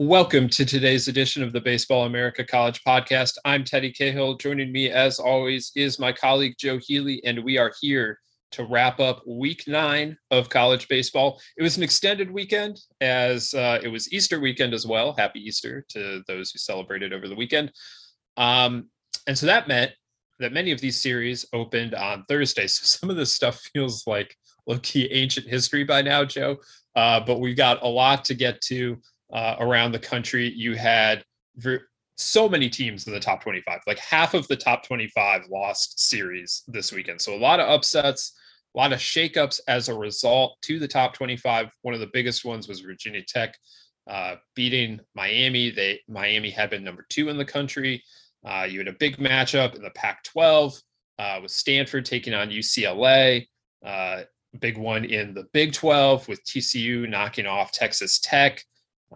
Welcome to today's edition of the Baseball America College Podcast. I'm Teddy Cahill. Joining me, as always, is my colleague Joe Healy, and we are here to wrap up week nine of college baseball. It was an extended weekend, as uh, it was Easter weekend as well. Happy Easter to those who celebrated over the weekend. Um, and so that meant that many of these series opened on Thursday. So some of this stuff feels like low key ancient history by now, Joe. Uh, but we've got a lot to get to uh, around the country. You had ver- so many teams in the top 25, like half of the top 25 lost series this weekend. So a lot of upsets, a lot of shakeups as a result to the top 25. One of the biggest ones was Virginia Tech uh, beating Miami. They Miami had been number two in the country. Uh, you had a big matchup in the Pac-12 uh, with Stanford taking on UCLA. Uh, big one in the Big 12 with TCU knocking off Texas Tech.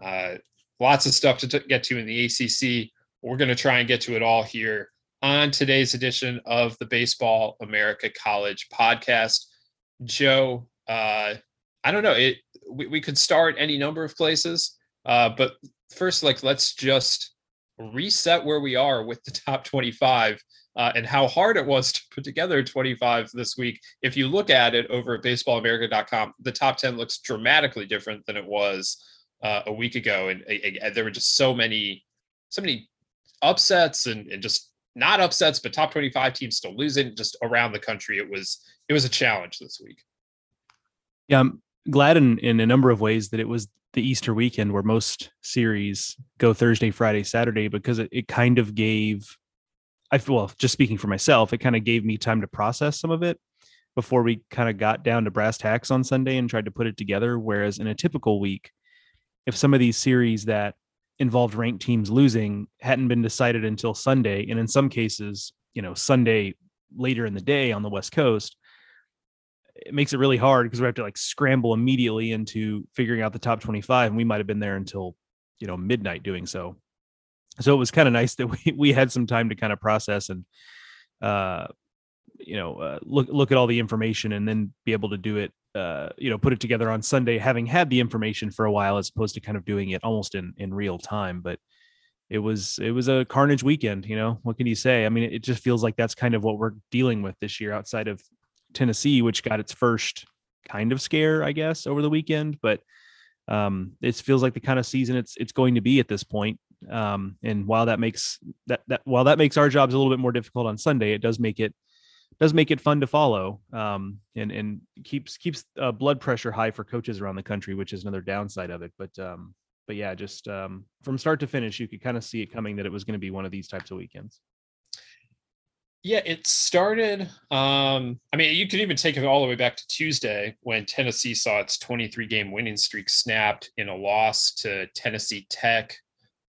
Uh, lots of stuff to t- get to in the ACC. We're going to try and get to it all here on today's edition of the Baseball America College podcast. Joe, uh, I don't know. It we, we could start any number of places, uh, but first, like let's just reset where we are with the top 25 uh, and how hard it was to put together 25 this week. If you look at it over at baseballamerica.com, the top 10 looks dramatically different than it was uh, a week ago, and, and, there were just so many, so many upsets and, and just not upsets, but top 25 teams still losing just around the country. It was it was a challenge this week. Yeah, I'm glad in in a number of ways that it was the Easter weekend where most series go Thursday, Friday, Saturday because it, it kind of gave I well, just speaking for myself, it kind of gave me time to process some of it before we kind of got down to brass tacks on Sunday and tried to put it together. Whereas in a typical week, if some of these series that involved ranked teams losing hadn't been decided until Sunday, and in some cases, you know, Sunday later in the day on the West Coast, it makes it really hard because we have to like scramble immediately into figuring out the top 25, and we might have been there until you know midnight doing so. So it was kind of nice that we we had some time to kind of process and uh you know uh, look look at all the information and then be able to do it uh, you know put it together on Sunday, having had the information for a while, as opposed to kind of doing it almost in in real time. But it was it was a carnage weekend. You know what can you say? I mean, it just feels like that's kind of what we're dealing with this year, outside of Tennessee, which got its first kind of scare, I guess, over the weekend. But um, it feels like the kind of season it's it's going to be at this point. Um, and while that makes that that while that makes our jobs a little bit more difficult on Sunday, it does make it does make it fun to follow um, and and keeps keeps uh, blood pressure high for coaches around the country, which is another downside of it. But um, but yeah, just um, from start to finish, you could kind of see it coming that it was going to be one of these types of weekends. Yeah, it started. Um, I mean, you could even take it all the way back to Tuesday when Tennessee saw its 23 game winning streak snapped in a loss to Tennessee Tech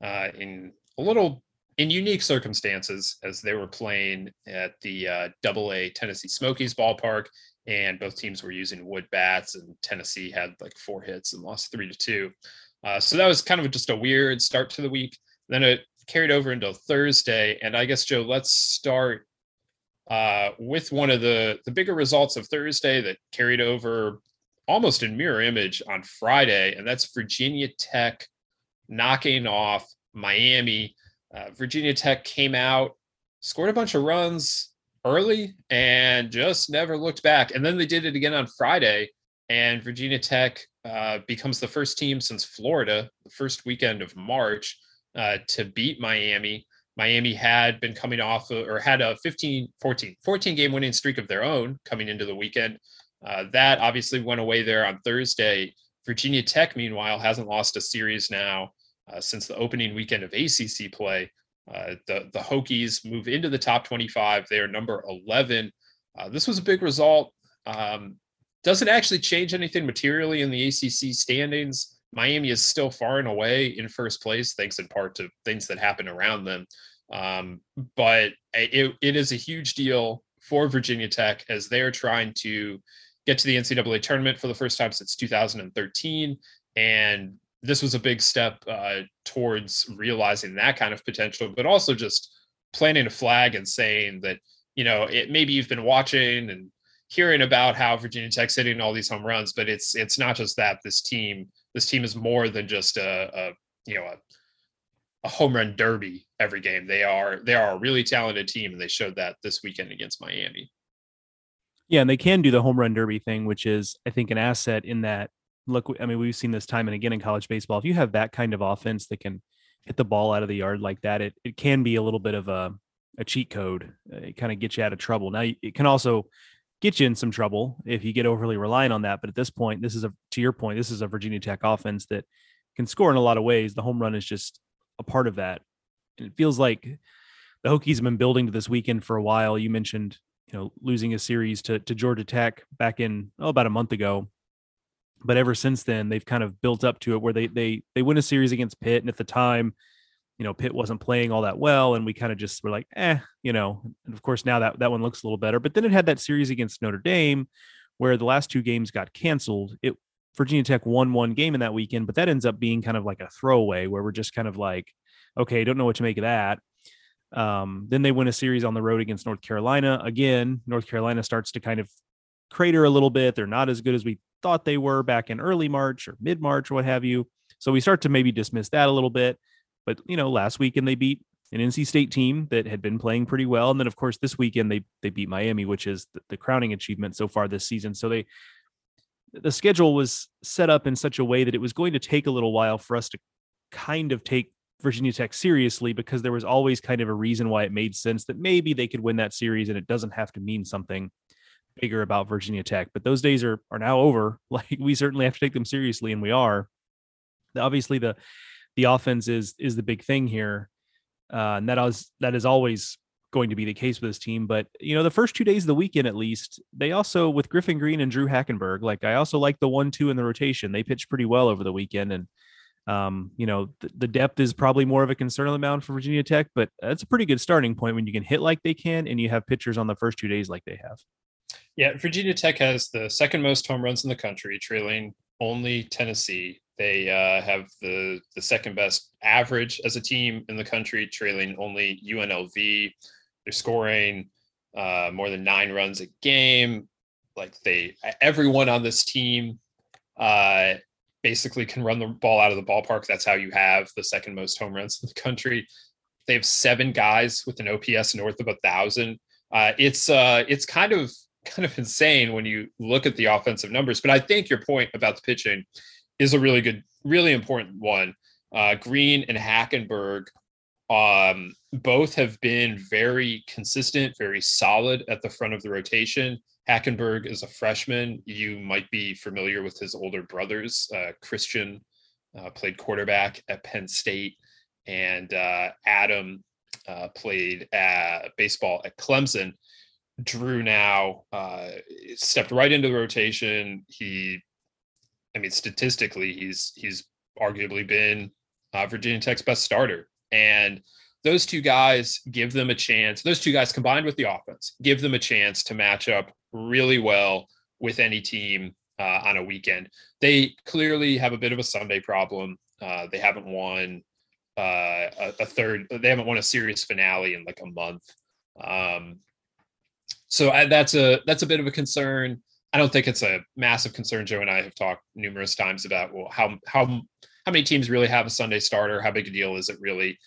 uh, in a little in unique circumstances as they were playing at the uh, Double A Tennessee Smokies ballpark, and both teams were using wood bats, and Tennessee had like four hits and lost three to two. Uh, so that was kind of just a weird start to the week. Then it carried over into Thursday, and I guess Joe, let's start uh, with one of the the bigger results of Thursday that carried over almost in mirror image on Friday, and that's Virginia Tech knocking off Miami uh, Virginia Tech came out, scored a bunch of runs early, and just never looked back. And then they did it again on Friday, and Virginia Tech uh, becomes the first team since Florida, the first weekend of March, uh, to beat Miami. Miami had been coming off or had a 15, 14, 14 game winning streak of their own coming into the weekend. Uh, that obviously went away there on Thursday. Virginia Tech, meanwhile, hasn't lost a series now uh, since the opening weekend of ACC play. Uh, the the Hokies move into the top 25. They are number 11. Uh, this was a big result. Um, doesn't actually change anything materially in the ACC standings. Miami is still far and away in first place, thanks in part to things that happen around them. Um, but it, it is a huge deal for Virginia Tech as they're trying to get to the NCAA tournament for the first time since 2013. And this was a big step uh, towards realizing that kind of potential, but also just planting a flag and saying that, you know, it maybe you've been watching and hearing about how Virginia Tech's hitting all these home runs, but it's it's not just that. This team, this team is more than just a, a you know a, a home run derby every game. They are they are a really talented team, and they showed that this weekend against Miami. Yeah, and they can do the home run derby thing, which is I think an asset in that. Look, I mean, we've seen this time and again in college baseball. If you have that kind of offense that can hit the ball out of the yard like that, it it can be a little bit of a a cheat code. It kind of gets you out of trouble. Now it can also get you in some trouble if you get overly reliant on that. But at this point, this is a to your point, this is a Virginia Tech offense that can score in a lot of ways. The home run is just a part of that. And it feels like the Hokies have been building to this weekend for a while. You mentioned, you know, losing a series to to Georgia Tech back in oh, about a month ago. But ever since then, they've kind of built up to it where they they they win a series against Pitt, and at the time, you know, Pitt wasn't playing all that well, and we kind of just were like, eh, you know. And of course, now that that one looks a little better. But then it had that series against Notre Dame, where the last two games got canceled. It Virginia Tech won one game in that weekend, but that ends up being kind of like a throwaway where we're just kind of like, okay, don't know what to make of that. Um, then they win a series on the road against North Carolina. Again, North Carolina starts to kind of crater a little bit. They're not as good as we thought they were back in early March or mid March or what have you. So we start to maybe dismiss that a little bit. But you know, last weekend they beat an NC State team that had been playing pretty well, and then of course this weekend they they beat Miami, which is the, the crowning achievement so far this season. So they the schedule was set up in such a way that it was going to take a little while for us to kind of take Virginia Tech seriously because there was always kind of a reason why it made sense that maybe they could win that series and it doesn't have to mean something bigger about Virginia Tech. But those days are are now over. Like we certainly have to take them seriously, and we are. Obviously, the the offense is is the big thing here, uh, and that is that is always going to be the case with this team. But you know, the first two days of the weekend, at least, they also with Griffin Green and Drew Hackenberg. Like I also like the one-two in the rotation. They pitched pretty well over the weekend, and um, you know, the depth is probably more of a concern on the mound for Virginia Tech, but that's a pretty good starting point when you can hit like they can, and you have pitchers on the first two days like they have. Yeah, Virginia Tech has the second most home runs in the country, trailing only Tennessee. They uh, have the the second best average as a team in the country, trailing only UNLV. They're scoring uh, more than nine runs a game. Like they, everyone on this team uh, basically can run the ball out of the ballpark. That's how you have the second most home runs in the country. They have seven guys with an OPS north of a thousand. Uh, it's uh, it's kind of kind of insane when you look at the offensive numbers. But I think your point about the pitching is a really good, really important one. Uh, Green and Hackenberg um, both have been very consistent, very solid at the front of the rotation. Hackenberg is a freshman. You might be familiar with his older brothers. Uh, Christian uh, played quarterback at Penn State, and uh, Adam uh, played baseball at Clemson. Drew now uh, stepped right into the rotation. He, I mean, statistically, he's he's arguably been uh, Virginia Tech's best starter and those two guys give them a chance. Those two guys combined with the offense give them a chance to match up really well with any team uh, on a weekend. They clearly have a bit of a Sunday problem. Uh, they haven't won uh, a, a, third. They haven't won a series finale in like a month. Um, so I, that's a that's a bit of a concern. I don't think it's a massive concern. Joe and I have talked numerous times about well how how how many teams really have a Sunday starter? How big a deal is it really?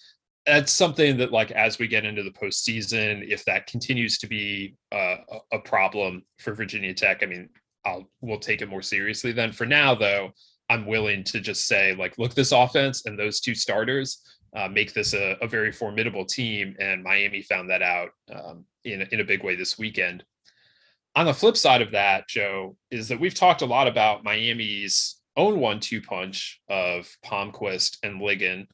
That's something that, like, as we get into the postseason, if that continues to be uh, a problem for Virginia Tech, I mean, I'll we'll take it more seriously. Then, for now, though, I'm willing to just say, like, look, this offense and those two starters uh, make this a, a, very formidable team, and Miami found that out um, in in a big way this weekend. On the flip side of that, Joe, is that we've talked a lot about Miami's own one-two punch of Palmquist and Ligon.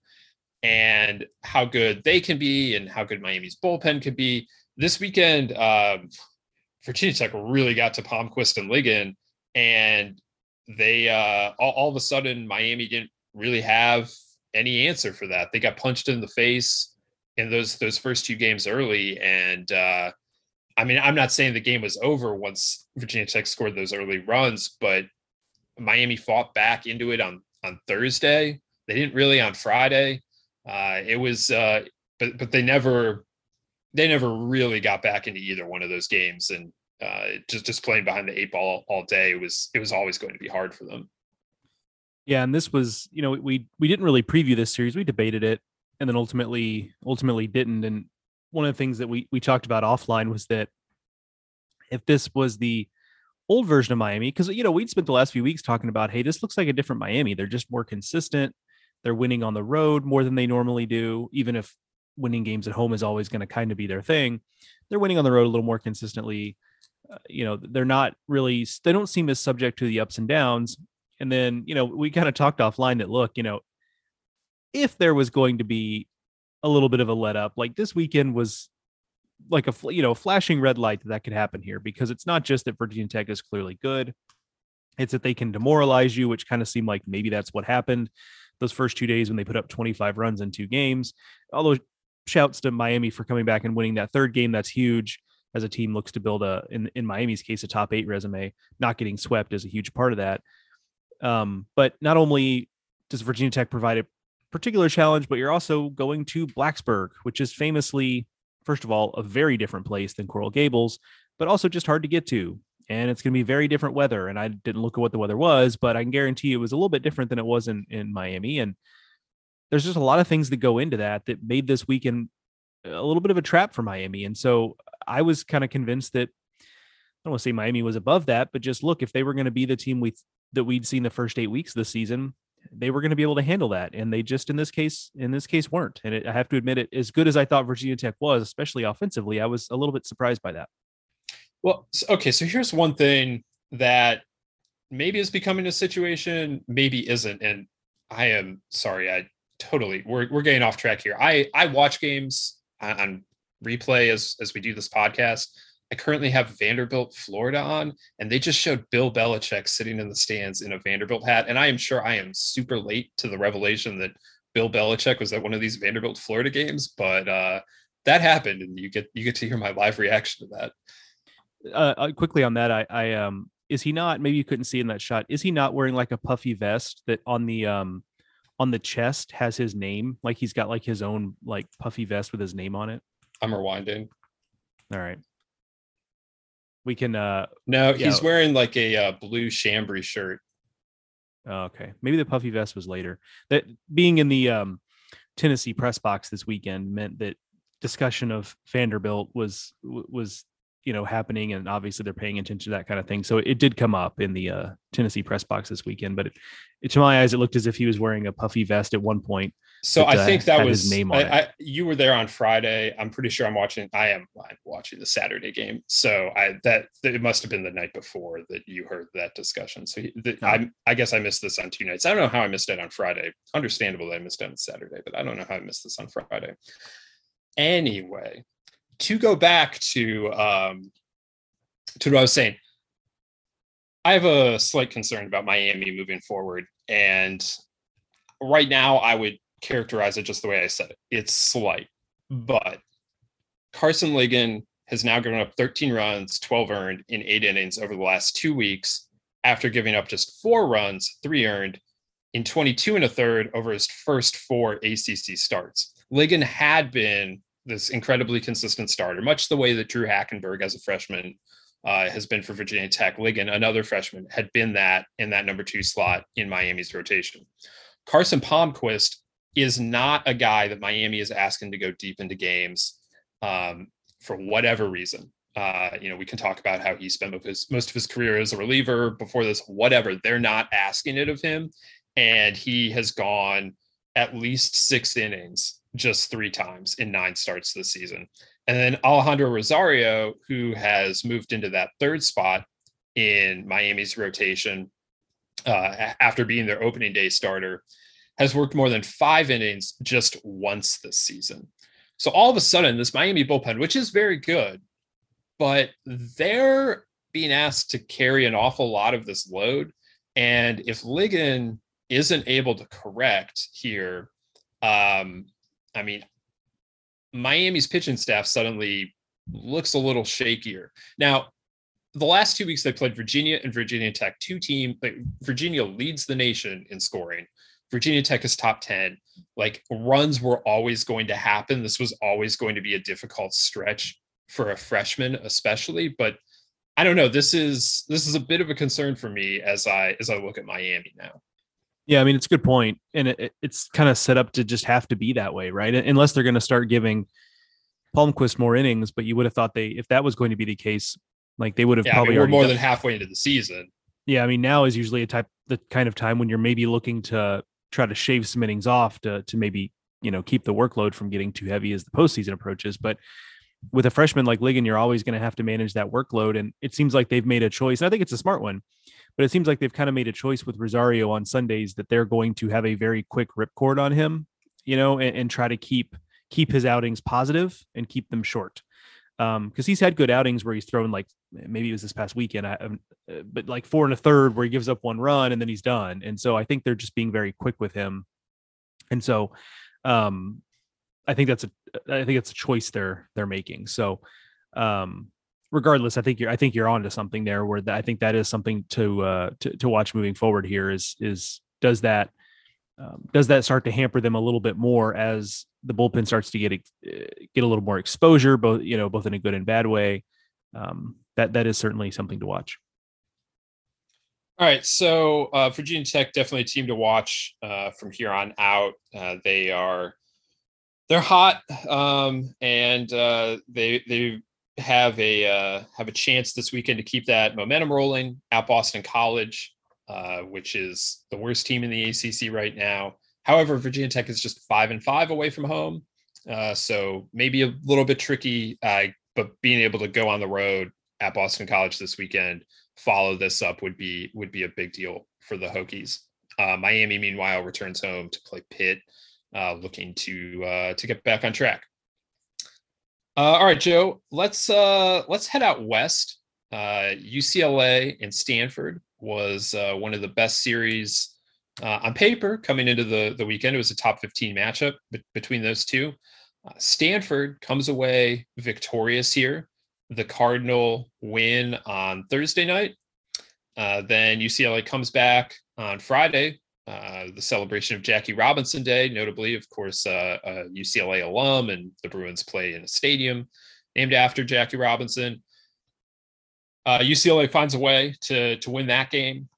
and how good they can be and how good Miami's bullpen could be. This weekend, um, Virginia Tech really got to Palmquist and Ligon, and they uh, all, all of a sudden Miami didn't really have any answer for that. They got punched in the face in those those first two games early, and uh, I mean, I'm not saying the game was over once Virginia Tech scored those early runs, but Miami fought back into it on on Thursday. They didn't really on Friday. Uh, it was, uh, but but they never they never really got back into either one of those games, and uh, just just playing behind the eight ball all day was it was always going to be hard for them. Yeah, and this was you know we we didn't really preview this series. We debated it, and then ultimately ultimately didn't. And one of the things that we we talked about offline was that if this was the old version of Miami, because you know we'd spent the last few weeks talking about, hey, this looks like a different Miami. They're just more consistent. They're winning on the road more than they normally do, even if winning games at home is always going to kind of be their thing. They're winning on the road a little more consistently. Uh, you know, they're not really. They don't seem as subject to the ups and downs. And then you know we kind of talked offline that look, you know, if there was going to be a little bit of a let up, like this weekend was like a you know flashing red light that, that could happen here because it's not just that Virginia Tech is clearly good, it's that they can demoralize you, which kind of seemed like maybe that's what happened those first two days when they put up 25 runs in two games. Although shouts to Miami for coming back and winning that third game, that's huge as a team looks to build a in in Miami's case a top eight resume. Not getting swept is a huge part of that. Um, but not only does Virginia Tech provide a particular challenge, but you're also going to Blacksburg, which is famously first of all, a very different place than Coral Gables, but also just hard to get to. And it's going to be very different weather. And I didn't look at what the weather was, but I can guarantee you it was a little bit different than it was in, in Miami. And there's just a lot of things that go into that that made this weekend a little bit of a trap for Miami. And so I was kind of convinced that don't want to say Miami was above that, but just look, if they were going to be the team we that we'd seen the first eight weeks of the season, they were going to be able to handle that and they just in this case in this case weren't. And it, i have to admit it as good as i thought virginia tech was especially offensively i was a little bit surprised by that. Well okay so here's one thing that maybe is becoming a situation maybe isn't and i am sorry i totally we're, we're getting off track here. I i watch games on replay as as we do this podcast I currently have Vanderbilt, Florida on, and they just showed Bill Belichick sitting in the stands in a Vanderbilt hat. And I am sure I am super late to the revelation that Bill Belichick was at one of these Vanderbilt, Florida games, but uh, that happened, and you get you get to hear my live reaction to that. Uh, uh, quickly on that, I, I um, is he not? Maybe you couldn't see in that shot. Is he not wearing like a puffy vest that on the um on the chest has his name? Like he's got like his own like puffy vest with his name on it. I'm rewinding. All right we can uh no he's yeah. wearing like a uh, blue chambray shirt. Oh, okay. Maybe the puffy vest was later. That being in the um tennessee press box this weekend meant that discussion of vanderbilt was was you know happening and obviously they're paying attention to that kind of thing. So it did come up in the uh, tennessee press box this weekend but it, it, to my eyes it looked as if he was wearing a puffy vest at one point so i think that was his name on I, I, you were there on friday. I'm pretty sure i'm watching i am watching the saturday game. So i that it must have been the night before that you heard that discussion. So the, oh. i i guess i missed this on two nights. I don't know how i missed it on friday. Understandable that i missed it on saturday but i don't know how i missed this on friday. Anyway to go back to um, to what I was saying, I have a slight concern about Miami moving forward, and right now I would characterize it just the way I said it. It's slight, but Carson Ligon has now given up 13 runs, 12 earned in eight innings over the last two weeks after giving up just four runs, three earned in 22 and a third over his first four ACC starts. Ligon had been this incredibly consistent starter, much the way that Drew Hackenberg as a freshman uh, has been for Virginia Tech. Ligon, another freshman, had been that in that number two slot in Miami's rotation. Carson Palmquist is not a guy that Miami is asking to go deep into games um, for whatever reason. Uh, you know, we can talk about how he spent most of, his, most of his career as a reliever before this, whatever. They're not asking it of him. And he has gone at least six innings just three times in nine starts this season. And then Alejandro Rosario, who has moved into that third spot in Miami's rotation uh, after being their opening day starter, has worked more than five innings just once this season. So all of a sudden, this Miami bullpen, which is very good, but they're being asked to carry an awful lot of this load. And if Ligon isn't able to correct here, um, I mean, Miami's pitching staff suddenly looks a little shakier. Now, the last two weeks they played Virginia and Virginia Tech, two team. Virginia leads the nation in scoring. Virginia Tech is top 10. Like runs were always going to happen. This was always going to be a difficult stretch for a freshman, especially. But I don't know. This is this is a bit of a concern for me as I as I look at Miami now. Yeah, I mean it's a good point, and it, it's kind of set up to just have to be that way, right? Unless they're going to start giving Palmquist more innings, but you would have thought they, if that was going to be the case, like they would have yeah, probably I mean, we're more done, than halfway into the season. Yeah, I mean now is usually a type the kind of time when you're maybe looking to try to shave some innings off to to maybe you know keep the workload from getting too heavy as the postseason approaches. But with a freshman like Ligon, you're always going to have to manage that workload, and it seems like they've made a choice. And I think it's a smart one, but it seems like they've kind of made a choice with Rosario on Sundays that they're going to have a very quick ripcord on him, you know, and, and try to keep keep his outings positive and keep them short um because he's had good outings where he's thrown like maybe it was this past weekend I, um, uh, but like four and a third where he gives up one run and then he's done. And so i think they're just being very quick with him. And so um i think that's a i think it's a choice they're they're making. So um regardless i think you're i think you're onto something there where i think that is something to uh to, to watch moving forward here is is does that um, does that start to hamper them a little bit more as the bullpen starts to get uh, get a little more exposure, both you know, both in a good and bad way? Um, that that is certainly something to watch. All right, so uh, Virginia Tech definitely a team to watch uh, from here on out. Uh, they are they're hot, um, and uh, they they have a uh, have a chance this weekend to keep that momentum rolling at Boston College uh, which is the worst team in the ACC right now. However, Virginia Tech is just five and five away from home, uh, so maybe a little bit tricky. Uh, but being able to go on the road at Boston College this weekend, follow this up would be would be a big deal for the Hokies. Uh, Miami, meanwhile, returns home to play Pitt, uh, looking to uh, to get back on track. all right, Joe, let's let's head out west. UCLA and Stanford was uh, one of the best series uh, on paper coming into the, the weekend. It was a top 15 matchup be- between those two. Uh, Stanford comes away victorious here. The Cardinal win on Thursday night. Uh, then UCLA comes back on Friday, uh, the celebration of Jackie Robinson Day, notably, of course, uh, UCLA alum, and the Bruins play in a stadium named after Jackie Robinson. Uh, UCLA finds a way to to win that game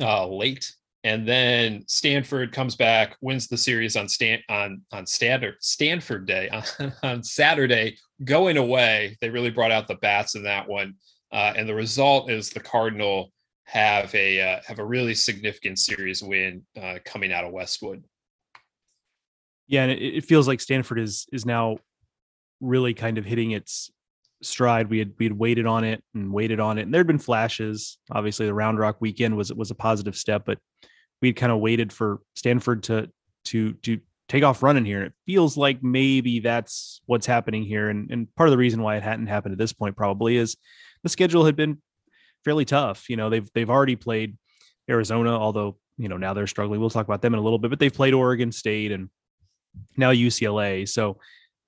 uh, late, and then Stanford comes back, wins the series on Stan on on Stanford Stanford Day on, on Saturday, going away. They really brought out the bats in that one, uh, and the result is the Cardinal have a uh, have a really significant series win uh, coming out of Westwood. Yeah, and it, it feels like Stanford is is now really kind of hitting its stride. We had we had waited on it and waited on it, and there had been flashes. Obviously, the Round Rock weekend was was a positive step, but we had kind of waited for Stanford to to to take off running here. And It feels like maybe that's what's happening here, and and part of the reason why it hadn't happened at this point probably is the schedule had been fairly tough. You know, they've they've already played Arizona, although you know now they're struggling. We'll talk about them in a little bit, but they've played Oregon State and now UCLA. So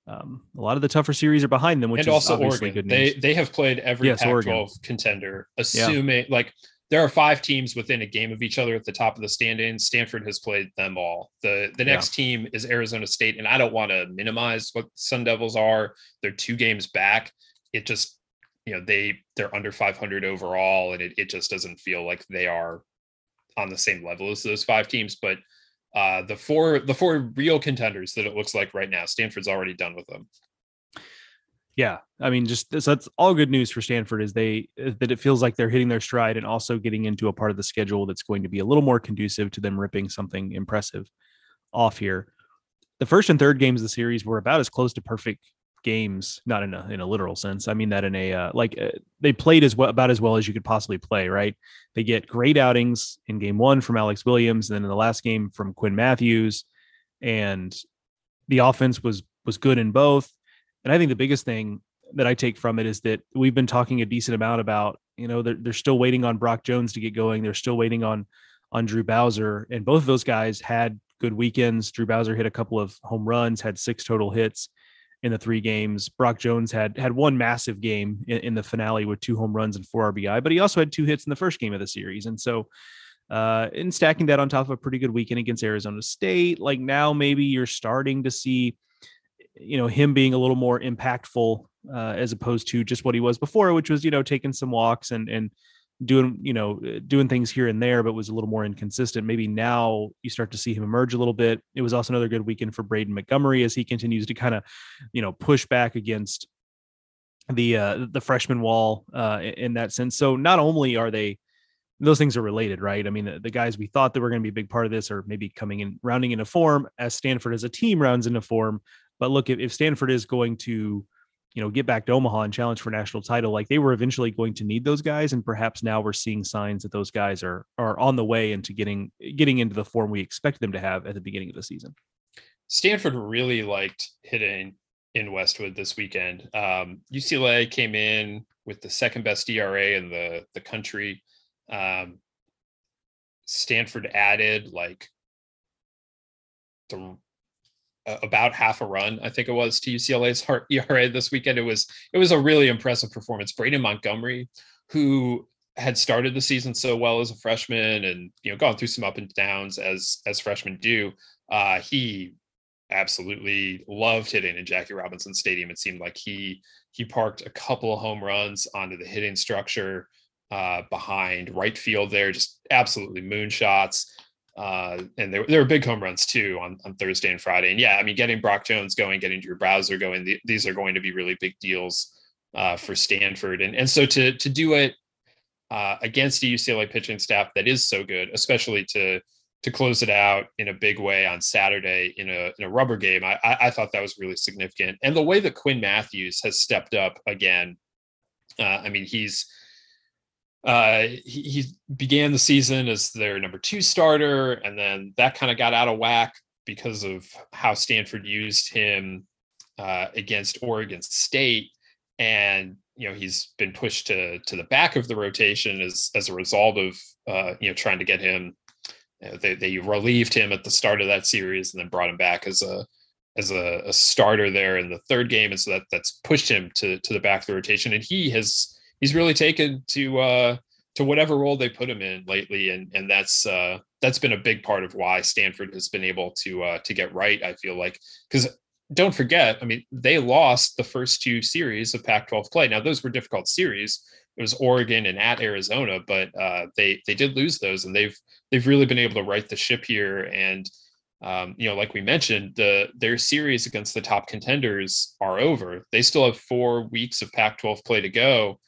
um, a lot of the tougher series are behind them, which and is also obviously Oregon. good They news. they have played every Yes, Pac-12 Oregon. contender, assuming like there are five teams within a game of each other at the top of the standings. Stanford has played them all. the The next team is Arizona State, and I don't want to minimize what Sun Devils are. They're two games back. It just you know they they're under 500 overall, and it it just doesn't feel like they are on the same level as those five teams, but. Uh, the four the four real contenders that it looks like right now, Stanford's already done with them. yeah, I mean, just so that's all good news for Stanford is they that it feels like they're hitting their stride and also getting into a part of the schedule that's going to be a little more conducive to them ripping something impressive off here. The first and third games of the series were about as close to perfect games, not in a in a literal sense. I mean that in a uh, like uh, they played as well about as well as you could possibly play. Right? They get great outings in game one from Alex Williams, and then in the last game from Quinn Matthews, and the offense was was good in both. And I think the biggest thing that I take from it is that we've been talking a decent amount about you know they're they're still waiting on Brock Jones to get going. They're still waiting on on Drew Bowser, and both of those guys had good weekends. Drew Bowser hit a couple of home runs, had six total hits in the three games. Brock Jones had had one massive game in, in, the finale with two home runs and four RBI, but he also had two hits in the first game of the series. And so, uh, in stacking that on top of a pretty good weekend against Arizona State, like now maybe you're starting to see, you know, him being a little more impactful uh, as opposed to just what he was before, which was you know taking some walks and and doing you know doing things here and there but was a little more inconsistent. Maybe now you start to see him emerge a little bit. It was also another good weekend for braden montgomery as he continues to kind of you know push back against the uh the freshman wall uh in that sense. So not only are they those things are related right? I mean the, the guys we thought that were going to be a big part of this are maybe coming in rounding into form as stanford as a team rounds into form. But look if, if stanford is going to you know, get back to Omaha and challenge for national title, like they were eventually going to need those guys. And perhaps now we're seeing signs that those guys are are on the way into getting getting into the form we expect them to have at the beginning of the season. Stanford really liked hitting in Westwood this weekend. Um, UCLA came in with the second best ERA in the the country. Um, Stanford added like the about half a run, I think it was to UCLA's ERA this weekend. It was it was a really impressive performance. Braden Montgomery, who had started the season so well as a freshman and you know gone through some up and downs as as freshmen do, uh, he absolutely loved hitting in Jackie Robinson Stadium. It seemed like he he parked a couple of home runs onto the hitting structure uh, behind right field there, just absolutely moonshots. Uh, and there, there were big home runs too on, on Thursday and Friday. And yeah, I mean, getting Brock Jones going, getting Drew Bowser going, the, these are going to be really big deals uh, for Stanford. And, and so to, to do it uh, against a UCLA pitching staff that is so good, especially to, to close it out in a big way on Saturday in a, in a rubber game, I, I, I thought that was really significant. And the way that Quinn Matthews has stepped up again, uh, I mean, he's, uh, he, he, began the season as their number two starter, and then that kind of got out of whack because of how Stanford used him uh, against Oregon State, and you know he's been pushed to to the back of the rotation as as a result of uh, you know trying to get him. You know, they they relieved him at the start of that series and then brought him back as a as a, a starter there in the third game, and so that that's pushed him to to the back of the rotation, and he has he's really taken to uh, to whatever role they put him in lately, and and that's uh, that's been a big part of why Stanford has been able to uh, to get right. I feel like because don't forget, I mean, they lost the first two series of Pac-12 play. Now those were difficult series. It was Oregon and at Arizona, but uh, they they did lose those, and they've they've really been able to right the ship here. And um, you know, like we mentioned, the their series against the top contenders are over. They still have four weeks of Pac-12 play to go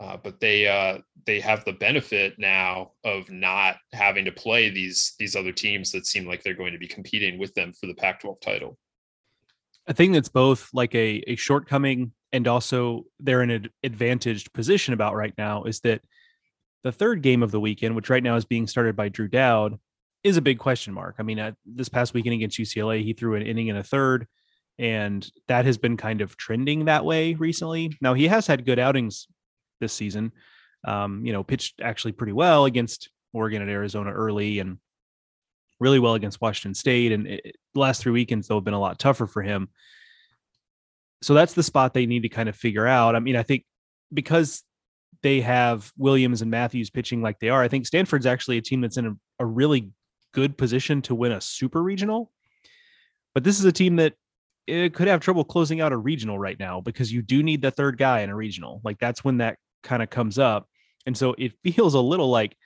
uh, but they uh, they have the benefit now of not having to play these these other teams that seem like they're going to be competing with them for the Pac-12 title. I think that's both like a, a shortcoming and also they're in an advantaged position about right now is that the third game of the weekend, which right now is being started by Drew Dowd, is a big question mark. I mean, uh, this past weekend against UCLA, he threw an inning and a third, and that has been kind of trending that way recently. Now he has had good outings this season. Um, you know, pitched actually pretty well against Oregon and Arizona early and really well against Washington State. And it, the last three weekends, though, have been a lot tougher for him. So that's the spot they need to kind of figure out. I mean, I think because they have Williams and Matthews pitching like they are, I think Stanford's actually a team that's in a, a really good position to win a super regional. But this is a team that it could have trouble closing out a regional right now because you do need the third guy in a regional. Like that's when that kind of comes up. And so it feels a little like,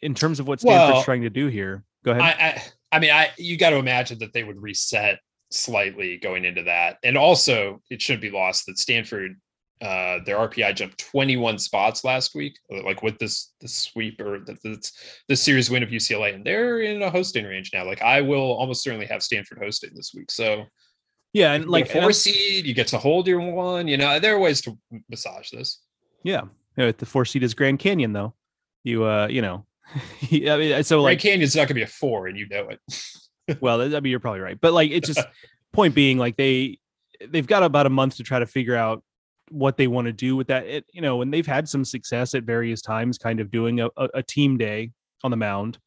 in terms of what Stanford's well, trying to do here. Go ahead. I, I, I mean, I you got to imagine that they would reset slightly going into that, and also it shouldn't be lost that Stanford uh, their RPI jumped 21 spots last week, like with this this sweep or this this series win of UCLA, and they're in a hosting range now. Like I will almost certainly have Stanford hosting this week, so Yeah, and like four seed, you get to hold your one. You know, there are ways to massage this. Yeah, you know, the four seed is Grand Canyon, though. You, uh, you know, I mean, so like Grand Canyon's not gonna be a four, and you know it. well, I mean, you're probably right, but like, it's just point being, like they they've got about a month to try to figure out what they want to do with that. It, you know, and they've had some success at various times, kind of doing a, a, a team day on the mound.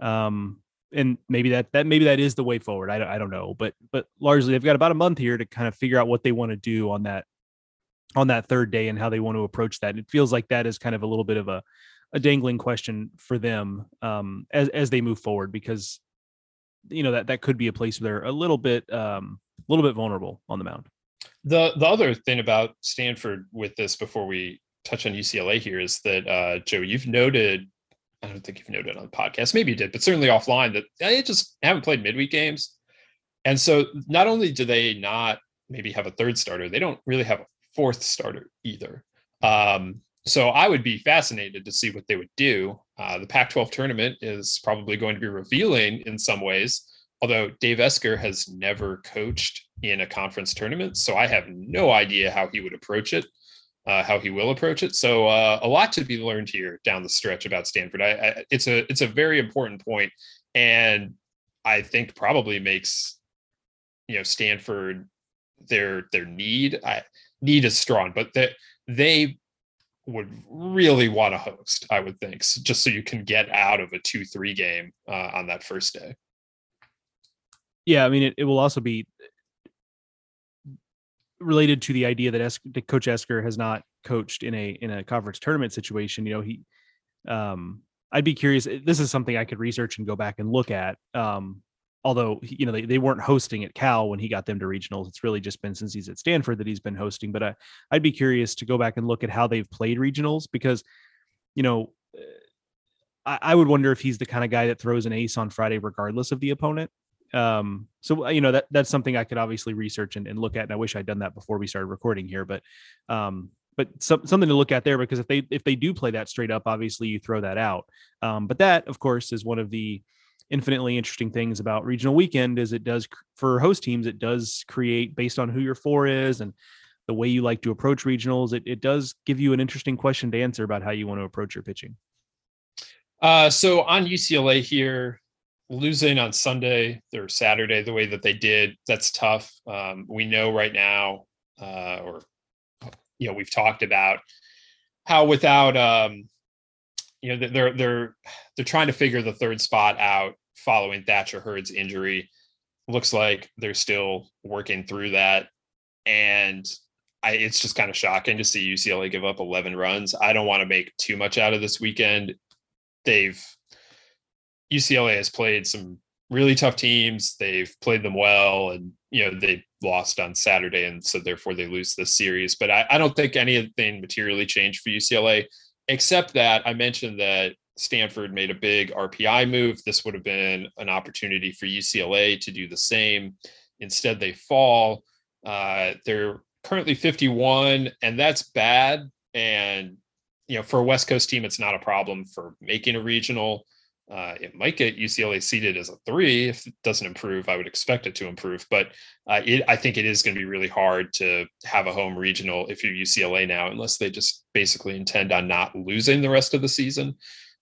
Um, and maybe that that maybe that is the way forward. I don't, I don't know, but but largely they've got about a month here to kind of figure out what they want to do on that on that third day and how they want to approach that. It feels like that is kind of a little bit of a a dangling question for them um, as as they move forward because you know that that could be a place where they're a little bit um, a little bit vulnerable on the mound. The the other thing about Stanford with this before we touch on UCLA here is that uh, Joe, you've noted I don't think you've noted on the podcast. Maybe you did, but certainly offline that they just haven't played midweek games. And so not only do they not maybe have a third starter, they don't really have a fourth starter either. Um, so I would be fascinated to see what they would do. Uh, the Pac 12 tournament is probably going to be revealing in some ways, although Dave Esquer has never coached in a conference tournament. So I have no idea how he would approach it uh, how he will approach it. So uh, a lot to be learned here down the stretch about Stanford. I, I, it's a it's a very important point, and I think probably makes you know Stanford their their need. I, need is strong, but that they would really want to host. I would think just so you can get out of a two three game uh, on that first day. Yeah, I mean it, it will also be related to the idea that, es- that Coach Esquer has not coached in a in a conference tournament situation. You know, he, um, I'd be curious. This is something I could research and go back and look at. Um, although you know they, they weren't hosting at Cal when he got them to regionals. It's really just been since he's at Stanford that he's been hosting. But I, I'd be curious to go back and look at how they've played regionals because, you know, eh, I, I would wonder if he's the kind of guy that throws an ace on Friday regardless of the opponent. Um, so uh, you know that that's something I could obviously research and, and look at. And I wish I'd done that before we started recording here, but um, but some, something to look at there because if they if they do play that straight up, obviously you throw that out. Um, but that, of course, is one of the infinitely interesting things about regional weekend is it does for host teams it does create based on who your four is and the way you like to approach regionals it, it does give you an interesting question to answer about how you want to approach your pitching uh, so on ucla here losing on Sunday or Saturday the way that they did, that's tough. Um, we know right now, uh, or you know, we've talked about how without, um, you know, they're they're they're trying to figure the third spot out following Thatcher Hurd's injury. Looks like they're still working through that, and I, it's just kind of shocking to see UCLA give up 11 runs. I don't want to make too much out of this weekend. They've UCLA has played some really tough teams. They've played them well, and you know they lost on Saturday, and so therefore they lose this series. But I, I don't think anything materially changed for UCLA, except that I mentioned that Stanford made a big RPI move. This would have been an opportunity for UCLA to do the same. Instead, they fall. Uh, they're currently 51, and that's bad. And you know, for a West Coast team, it's not a problem for making a regional. Uh, it might get UCLA seated as a three. If it doesn't improve, I would expect it to improve. But uh, it, I think it is going to be really hard to have a home regional if you're UCLA now, unless they just basically intend on not losing the rest of the season.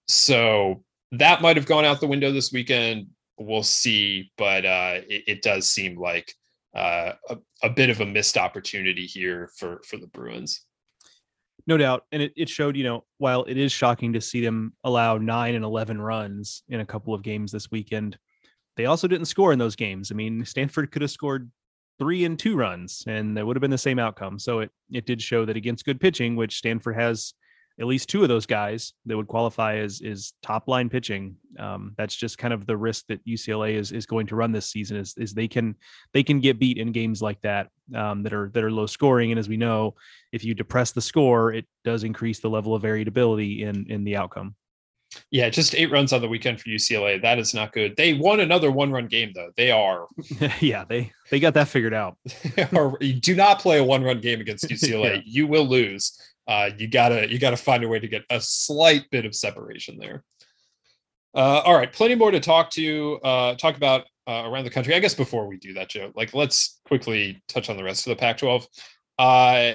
So that might have gone out the window this weekend. We'll see. But uh, it, it, does seem like uh, a, a bit of a missed opportunity here for for the Bruins no doubt. And it, it showed, you know, while it is shocking to see them allow nine and 11 runs in a couple of games this weekend, they also didn't score in those games. I mean, Stanford could have scored three and two runs and that would have been the same outcome. So it, it did show that against good pitching, which Stanford has at least two of those guys that would qualify as is top line pitching. Um, that's just kind of the risk that UCLA is is going to run this season. Is is they can they can get beat in games like that um, that are that are low scoring, and as we know, if you depress the score, it does increase the level of variability in in the outcome. Yeah, just eight runs on the weekend for UCLA. That is not good. They won another one-run game though. They are. yeah, they they got that figured out. do not play a one-run game against UCLA. yeah. You will lose uh, you gotta you gotta find a way to get a slight bit of separation there. Uh, all right, plenty more to talk to uh, talk about uh, around the country. I guess before we do that, Joe, like let's quickly touch on the rest of the Pac-12. Uh,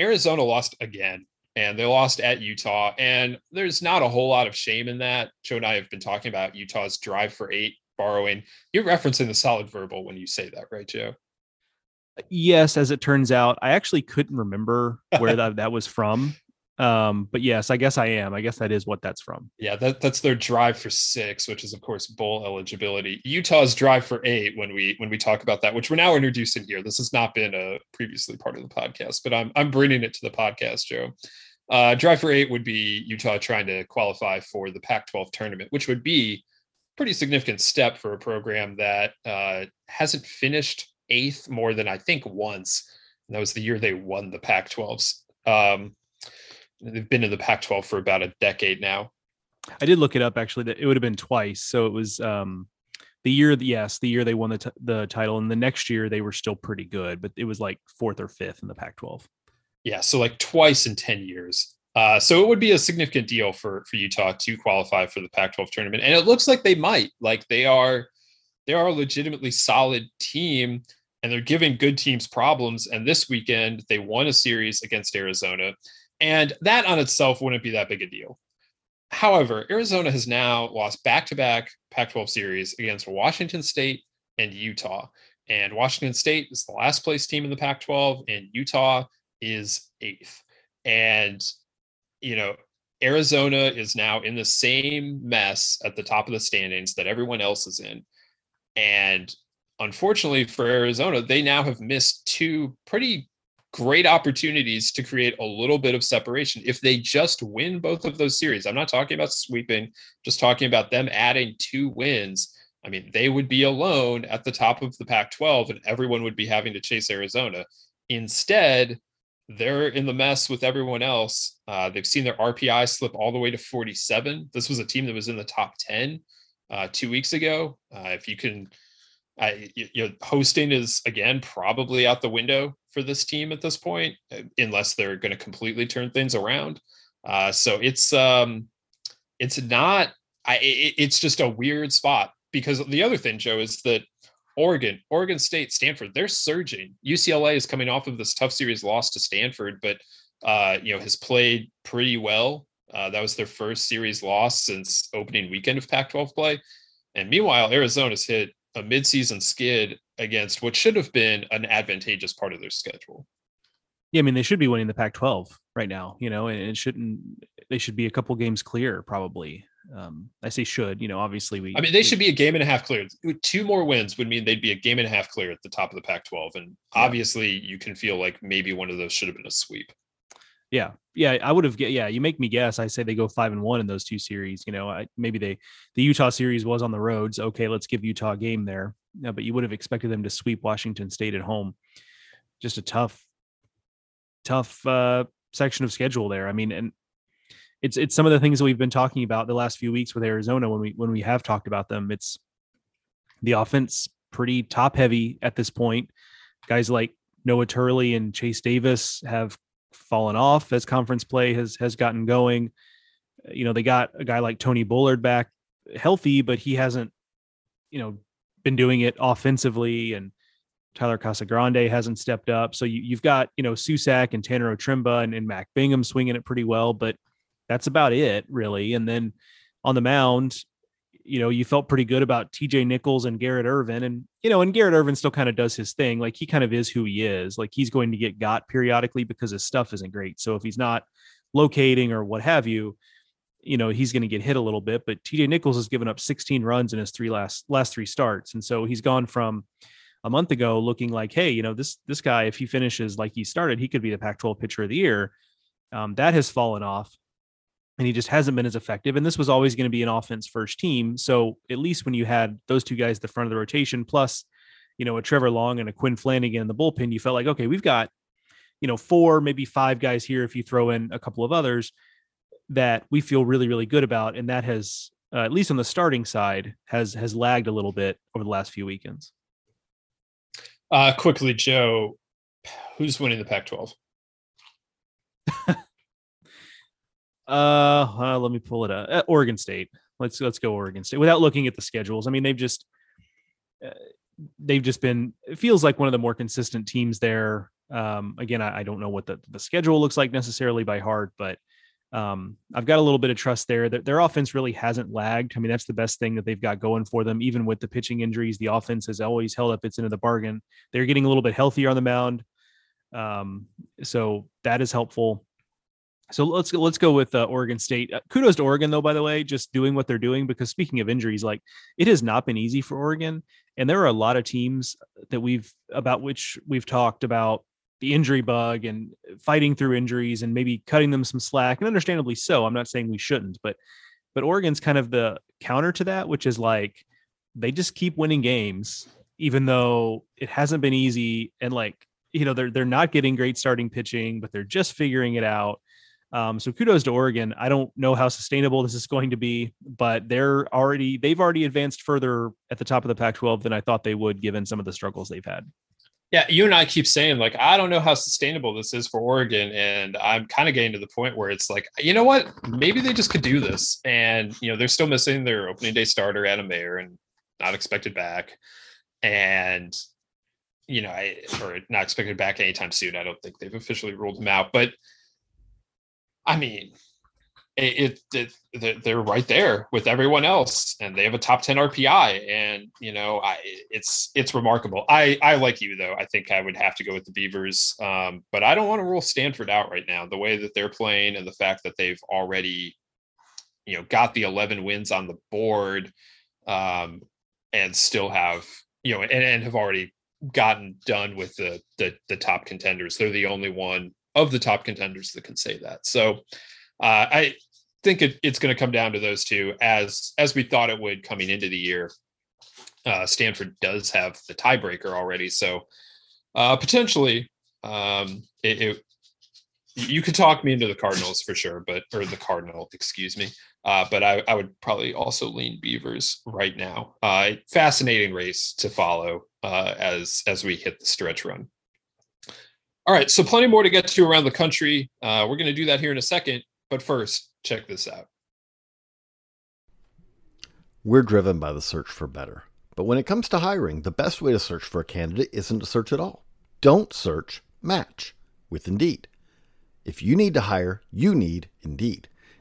Arizona lost again, and they lost at Utah, and there's not a whole lot of shame in that. Joe and I have been talking about Utah's drive for eight borrowing. You're referencing the solid verbal when you say that, right, Joe? Yes, as it turns out, I actually couldn't remember where that, that was from. Um, but yes, I guess I am. I guess that is what that's from. Yeah, that, that's their drive for six, which is of course bowl eligibility. Utah's drive for eight when we when we talk about that, which we're now introducing here. This has not been a previously part of the podcast, but I'm I'm bringing it to the podcast, Joe. Uh, drive for eight would be Utah trying to qualify for the Pac-12 tournament, which would be pretty significant step for a program that uh, hasn't finished eighth more than I think once. And that was the year they won the Pac-12s. Um, they've been in the Pac-12 for about a decade now. I did look it up actually. That it would have been twice. So it was um, the year, yes, the year they won the t- the title, and the next year they were still pretty good, but it was like fourth or fifth in the Pac-12. Yeah, so like twice in ten years. Uh, so it would be a significant deal for for Utah to qualify for the Pac-12 tournament, and it looks like they might. Like they are, they are a legitimately solid team, and they're giving good teams problems. And this weekend they won a series against Arizona, and that on itself wouldn't be that big a deal. However, Arizona has now lost back-to-back Pac-12 series against Washington State and Utah, and Washington State is the last place team in the Pac-12, and Utah is eighth. And you know, Arizona is now in the same mess at the top of the standings that everyone else is in. And unfortunately for Arizona, they now have missed two pretty great opportunities to create a little bit of separation. If they just win both of those series, I'm not talking about sweeping, just talking about them adding two wins. I mean, they would be alone at the top of the Pac 12 and everyone would be having to chase Arizona. Instead, they're in the mess with everyone else. Uh, they've seen their RPI slip all the way to 47. This was a team that was in the top 10 uh, two weeks ago. Uh, if you can, you, you know, hosting is again probably out the window for this team at this point, uh, unless they're going to completely turn things around. Uh, so it's um, it's not. I, it, it's just a weird spot because the other thing, Joe, is that Oregon, Oregon State, Stanford, they're surging. UCLA is coming off of this tough series loss to Stanford, but uh, you know, has played pretty well. Uh, that was their first series loss since opening weekend of Pac-12 play. And meanwhile, Arizona's hit a midseason skid against what should have been an advantageous part of their schedule. Yeah, I mean they should be winning the Pac-12 right now, you know, and it shouldn't. They should be a couple games clear, probably. Um, I say should, you know, obviously we. I mean, they we, should be a game and a half clear. Two more wins would mean they'd be a game and a half clear at the top of the Pac-12, and yeah. obviously you can feel like maybe one of those should have been a sweep. Yeah, yeah, I would have. Yeah, you make me guess. I say they go five and one in those two series. You know, I, maybe they the Utah series was on the roads. Okay, let's give Utah a game there. Yeah, but you would have expected them to sweep Washington State at home. Just a tough, tough uh, section of schedule there. I mean, and it's it's some of the things that we've been talking about the last few weeks with Arizona when we when we have talked about them. It's the offense pretty top heavy at this point. Guys like Noah Turley and Chase Davis have fallen off as conference play has has gotten going. You know, they got a guy like Tony Bullard back healthy, but he hasn't, you know, been doing it offensively and Tyler Casagrande hasn't stepped up. So you, have got, you know, Susac and Tanner O'Tremba and, and Mac Bingham swinging it pretty well, but that's about it really. And then on the mound, you know, you felt pretty good about TJ Nichols and Garrett Irvin. And, you know, and Garrett Irvin still kind of does his thing. Like he kind of is who he is. Like he's going to get got periodically because his stuff isn't great. So if he's not locating or what have you, you know, he's going to get hit a little bit. But TJ Nichols has given up 16 runs in his three last last three starts. And so he's gone from a month ago looking like, hey, you know, this this guy, if he finishes like he started, he could be the Pac-12 pitcher of the year. Um, that has fallen off and he just hasn't been as effective. And this was always going to be an offense first team. So at least when you had those two guys at the front of the rotation, plus, you know, a Trevor Long and a Quinn Flanagan in the bullpen, you felt like, okay, we've got, you know, four, maybe five guys here if you throw in a couple of others that we feel really, really good about. And that has, uh, at least on the starting side, has has lagged a little bit over the last few weekends. Uh, quickly, Joe, who's winning the Pac-12? Uh, uh, let me pull it up. Uh, Oregon State. Let's let's go Oregon State without looking at the schedules. I mean, they've just uh, they've just been. It feels like one of the more consistent teams there. Um, again, I, I, don't know what the, the schedule looks like necessarily by heart, but um, I've got a little bit of trust there. Their, their offense really hasn't lagged. I mean, that's the best thing that they've got going for them. Even with the pitching injuries, the offense has always held up its end of the bargain. They're getting a little bit healthier on the mound, um, so that is helpful. So let's let's go with uh, Oregon State. Uh, kudos to Oregon though, by the way, just doing what they're doing. Because speaking of injuries, like it has not been easy for Oregon, and there are a lot of teams that we've about which we've talked about the injury bug and fighting through injuries and maybe cutting them some slack, and understandably so. I'm not saying we shouldn't, but but Oregon's kind of the counter to that, which is like they just keep winning games, even though it hasn't been easy, and like you know they're they're not getting great starting pitching, but they're just figuring it out um, so kudos to Oregon. I don't know how sustainable this is going to be, but they're already they've already advanced further at the top of the Pac-12 than I thought they would, given some of the struggles they've had. Yeah, you and I keep saying like I don't know how sustainable this is for Oregon, and I'm kind of getting to the point where it's like, you know what, maybe they just could do this, and you know they're still missing their opening day starter Adam Maier and not expected back, and you know, I or not expected back anytime soon. I don't think they've officially ruled him out, but I mean, it, it, it, they're right there with everyone else and they have a top 10 rpi and you know i it's it's remarkable. I i like you though. I think i would have to go with the beavers um, but i don't want to rule stanford out right now. The way that they're playing and the fact that they've already you know got the 11 wins on the board um, and still have you know and, and have already gotten done with the, the the top contenders. They're the only one of the top contenders that can say that. So uh, I think it, it's going to come down to those two, as as we thought it would coming into the year. Uh, Stanford does have the tiebreaker already, so uh, potentially um, it, it, you could talk me into the Cardinals for sure, but or the Cardinal, excuse me. Uh, but I, I, would probably also lean Beavers right now. Uh, fascinating race to follow uh, as as we hit the stretch run. All right, so plenty more to get to around the country. Uh, we're going to do that here in a second, but first, check this out. We're driven by the search for better. But when it comes to hiring, the best way to search for a candidate isn't to search at all. Don't search, match with Indeed. If you need to hire, you need Indeed.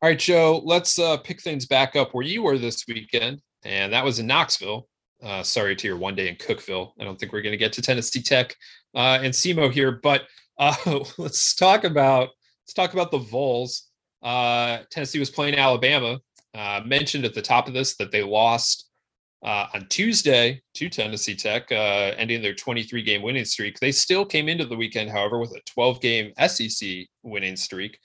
All right, Joe, let's uh, pick things back up where you were this weekend, and that was in Knoxville. Uh, sorry to your one day in Cookeville. I don't think we're going to get to Tennessee Tech uh, and SEMO here, but uh, let's talk about let's talk about the Vols. Uh, Tennessee was playing Alabama. Uh, mentioned at the top of this that they lost on Tuesday to Tennessee Tech, ending their 23 game winning streak. They still came into the weekend, however, with a 12 game SEC winning streak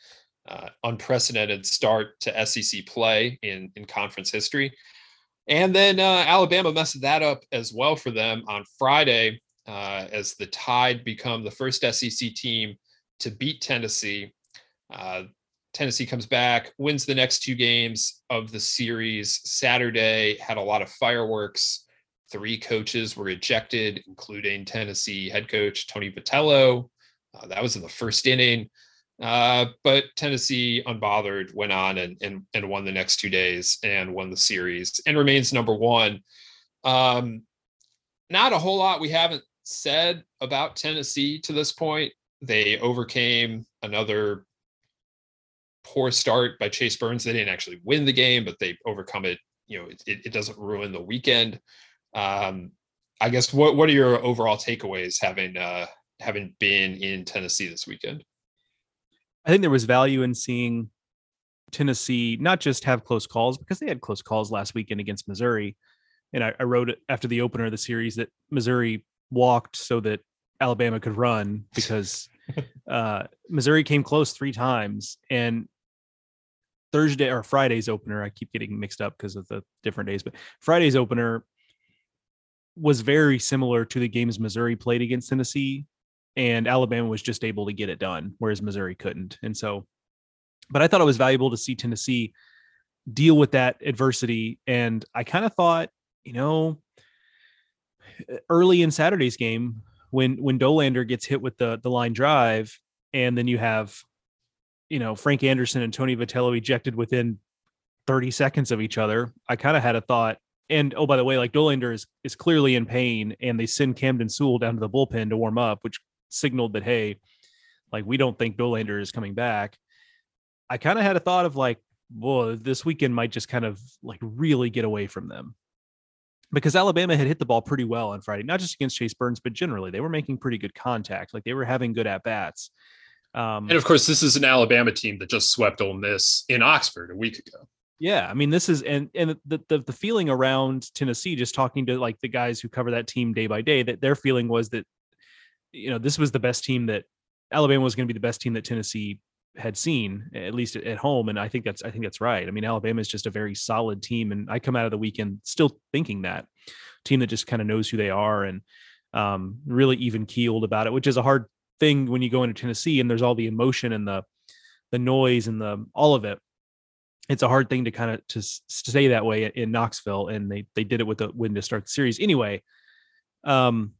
uh, unprecedented start to SEC play in in conference history. And then uh, Alabama messed that up as well for them on Friday uh, as the Tide become the first SEC team to beat Tennessee. Uh, Tennessee comes back, wins the next two games of the series. Saturday had a lot of fireworks. Three coaches were ejected, including Tennessee head coach Tony Vitello. Uh, that was in the first inning. Uh, but Tennessee, unbothered, went on and, and and won the next two days and won the series and remains number one. Um, not a whole lot we haven't said about Tennessee to this point. They overcame another poor start by Chase Burns. They didn't actually win the game, but they overcome it. You know, it, it doesn't ruin the weekend. Um, I guess what what are your overall takeaways having uh, having been in Tennessee this weekend? I think there was value in seeing Tennessee not just have close calls because they had close calls last weekend against Missouri. And I, I wrote it after the opener of the series that Missouri walked so that Alabama could run because uh, Missouri came close three times. And Thursday or Friday's opener, I keep getting mixed up because of the different days, but Friday's opener was very similar to the games Missouri played against Tennessee and Alabama was just able to get it done, whereas Missouri couldn't. And so, but I thought it was valuable to see Tennessee deal with that adversity. And I kind of thought, you know, early in Saturday's game, when when Dollander gets hit with the the line drive, and then you have, you know, Frank Anderson and Tony Vitello ejected within 30 seconds of each other, I kind of had a thought. And oh, by the way, like Dollander is is clearly in pain, and they send Camden Sewell down to the bullpen to warm up, which signaled that hey, like we don't think Dollander is coming back. I kind of had a thought of like, well, this weekend might just kind of like really get away from them. Because Alabama had hit the ball pretty well on Friday, not just against Chase Burns, but generally they were making pretty good contact. Like they were having good at bats. Um, and of course, this is an Alabama team that just swept Ole Miss in Oxford a week ago. Yeah, I mean, this is and and the, the the feeling around Tennessee, just talking to like the guys who cover that team day by day, that their feeling was that you know, this was the best team that Alabama was going to be the best team that Tennessee had seen at least at home and I think that's I think that's right. I mean Alabama is just a very solid team and I come out of the weekend still thinking that. Team that just kind of knows who they are and um, really even keeled about it which is a hard thing when you go into Tennessee and there's all the emotion and the the noise and the all of it. It's a hard thing to kind of to stay that way in Knoxville and they they did it with the win to start the series. Anyway um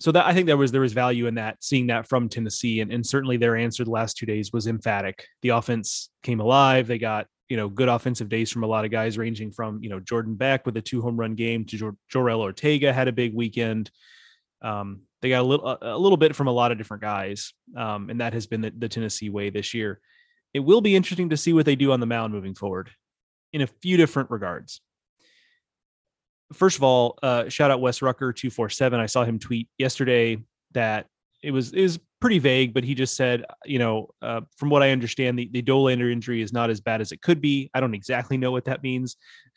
so that I think there was there was value in that seeing that from Tennessee and, and certainly their answer the last two days was emphatic. The offense came alive. They got you know good offensive days from a lot of guys ranging from you know Jordan Beck with a two home run game to Jor- Jorel Ortega had a big weekend. Um, they got a little a little bit from a lot of different guys, um, and that has been the, the Tennessee way this year. It will be interesting to see what they do on the mound moving forward, in a few different regards first of all, uh, shout out Wes Rucker two four seven. I saw him tweet yesterday that it was is pretty vague, but he just said, you know, uh, from what I understand, the the Dollander injury is not as bad as it could be. I don't exactly know what that means,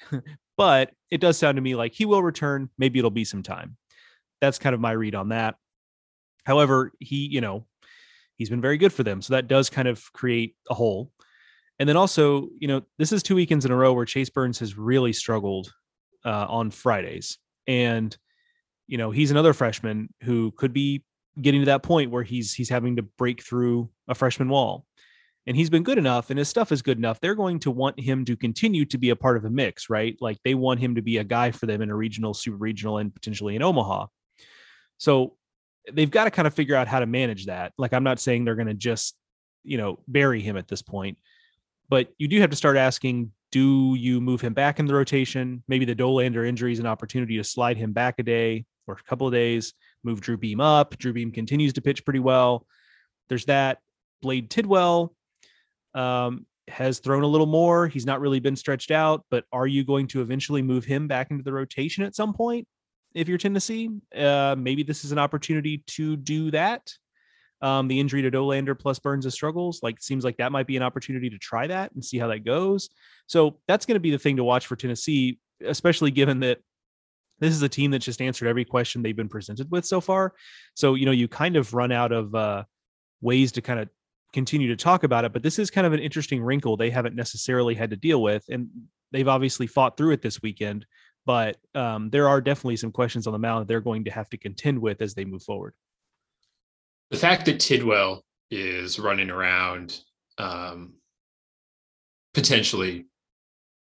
but it does sound to me like he will return. Maybe it'll be some time. That's kind of my read on that. However, he, you know, he's been very good for them, so that does kind of create a hole. And then also, you know, this is two weekends in a row where Chase Burns has really struggled uh, on Fridays. And, you know, he's another freshman who could be getting to that point where he's he's having to break through a freshman wall. And he's been good enough and his stuff is good enough. They're going to want him to continue to be a part of a mix, right? Like they want him to be a guy for them in a regional, super regional, and potentially in Omaha. So they've got to kind of figure out how to manage that. Like I'm not saying they're going to just, you know, bury him at this point, but you do have to start asking do you move him back in the rotation? Maybe the Dollander injury is an opportunity to slide him back a day or a couple of days, move Drew Beam up. Drew Beam continues to pitch pretty well. There's that. Blade Tidwell um, has thrown a little more. He's not really been stretched out, but are you going to eventually move him back into the rotation at some point? If you're Tennessee, uh, maybe this is an opportunity to do that. Um, the injury to Dollander plus Burns' struggles, like seems like that might be an opportunity to try that and see how that goes. So that's going to be the thing to watch for Tennessee, especially given that this is a team that's just answered every question they've been presented with so far. So you know you kind of run out of uh, ways to kind of continue to talk about it, but this is kind of an interesting wrinkle they haven't necessarily had to deal with, and they've obviously fought through it this weekend. But um, there are definitely some questions on the mound that they're going to have to contend with as they move forward the fact that Tidwell is running around um, potentially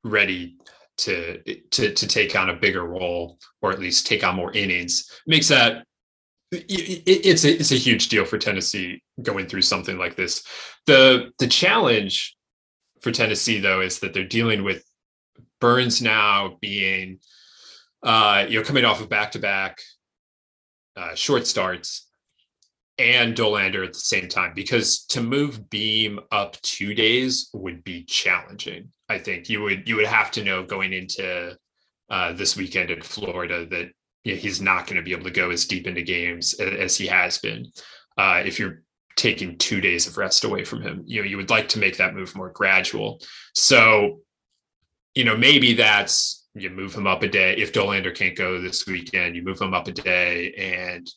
ready to, to to take on a bigger role or at least take on more innings makes that it's a it's a huge deal for Tennessee going through something like this. the The challenge for Tennessee though is that they're dealing with Burns now being, uh, you know, coming off of back to back short starts, and Dollander at the same time because to move Beam up two days would be challenging. I think you would you would have to know going into uh, this weekend in Florida that you know, he's not going to be able to go as deep into games as he has been. Uh, if you're taking two days of rest away from him, you know, you would like to make that move more gradual. So, you know, maybe that's you move him up a day. If Dollander can't go this weekend, you move him up a day and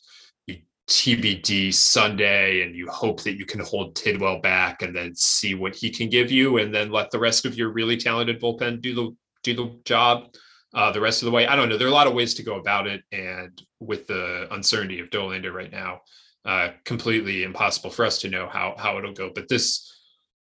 TBD Sunday, and you hope that you can hold Tidwell back and then see what he can give you, and then let the rest of your really talented bullpen do the do the job uh, the rest of the way. I don't know. There are a lot of ways to go about it, and with the uncertainty of Dollander right now, uh, completely impossible for us to know how how it'll go. But this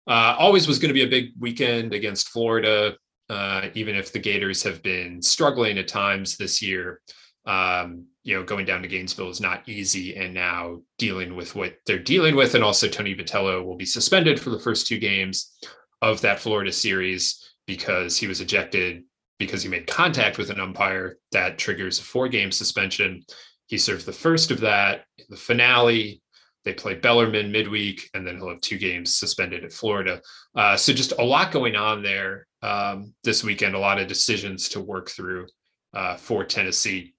uh, always was going to be a big weekend against Florida, uh, even if the Gators have been struggling at times this year. Um, you know, going down to Gainesville is not easy, and now dealing with what they're dealing with, and also Tony Vitello will be suspended for the first two games of that Florida series because he was ejected because he made contact with an umpire that triggers a four game suspension. He served the first of that. in The finale, they play Bellarmine midweek, and then he'll have two games suspended at Florida. Uh, so just a lot going on there um, this weekend, a lot of decisions to work through uh, for Tennessee.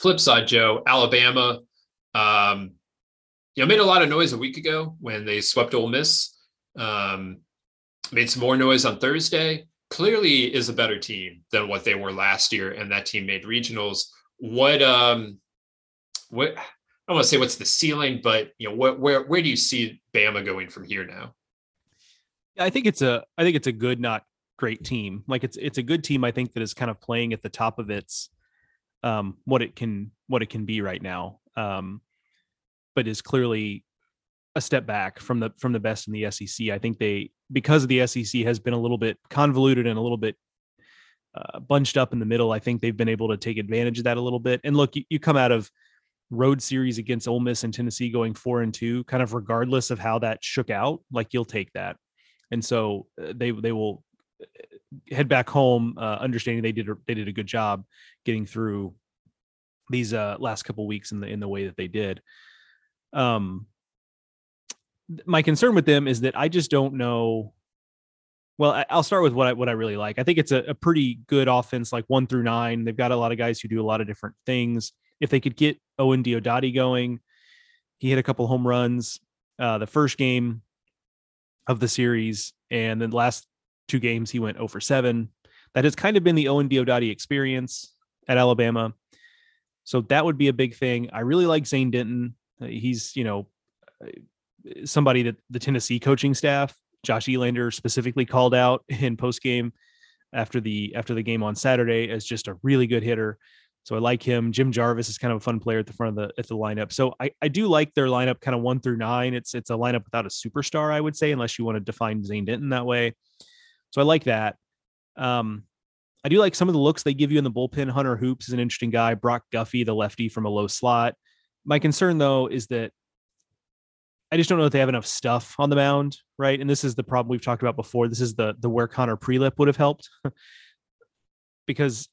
Flip side, Joe, Alabama, um, you know, made a lot of noise a week ago when they swept Ole Miss. Um, made some more noise on Thursday clearly is a better team than what they were last year, and that team made regionals. What um, what I don't want to say what's the ceiling, but you know, where where do you see Bama going from here now? I think it's a I think it's a good, not great team. Like it's it's a good team. I think that is kind of playing at the top of its um what it can what it can be right now. Um, but is clearly a step back from the from the best in the SEC. I think they because the SEC has been a little bit convoluted and a little bit uh, bunched up in the middle. I think they've been able to take advantage of that a little bit. And look, you, you come out of road series against Ole Miss and Tennessee going four and two, kind of regardless of how that shook out, like you'll take that. And so uh, they they will head back home, uh, understanding they did a, they did a good job getting through these uh, last couple weeks in the in the way that they did. Um, my concern with them is that I just don't know. Well, I'll start with what I what I really like. I think it's a, a pretty good offense, like one through nine. They've got a lot of guys who do a lot of different things. If they could get Owen Diodati going, he hit a couple home runs. Uh, the first game of the series, and then last two games he went over 7. That has kind of been the Owen Diodati experience at Alabama. So that would be a big thing. I really like Zane Denton. Uh, he's, you know, somebody that the Tennessee coaching staff, Josh Elander specifically called out in post game after the after the game on Saturday as just a really good hitter. So I like him. Jim Jarvis is kind of a fun player at the front of the at the lineup. So I, I do like their lineup kind of one through nine. It's it's a lineup without a superstar, I would say, unless you want to define Zane Denton that way. So I like that. Um, I do like some of the looks they give you in the bullpen. Hunter Hoops is an interesting guy. Brock Guffey, the lefty from a low slot. My concern though is that I just don't know if they have enough stuff on the mound, right? And this is the problem we've talked about before. This is the the where Connor Prielipp would have helped because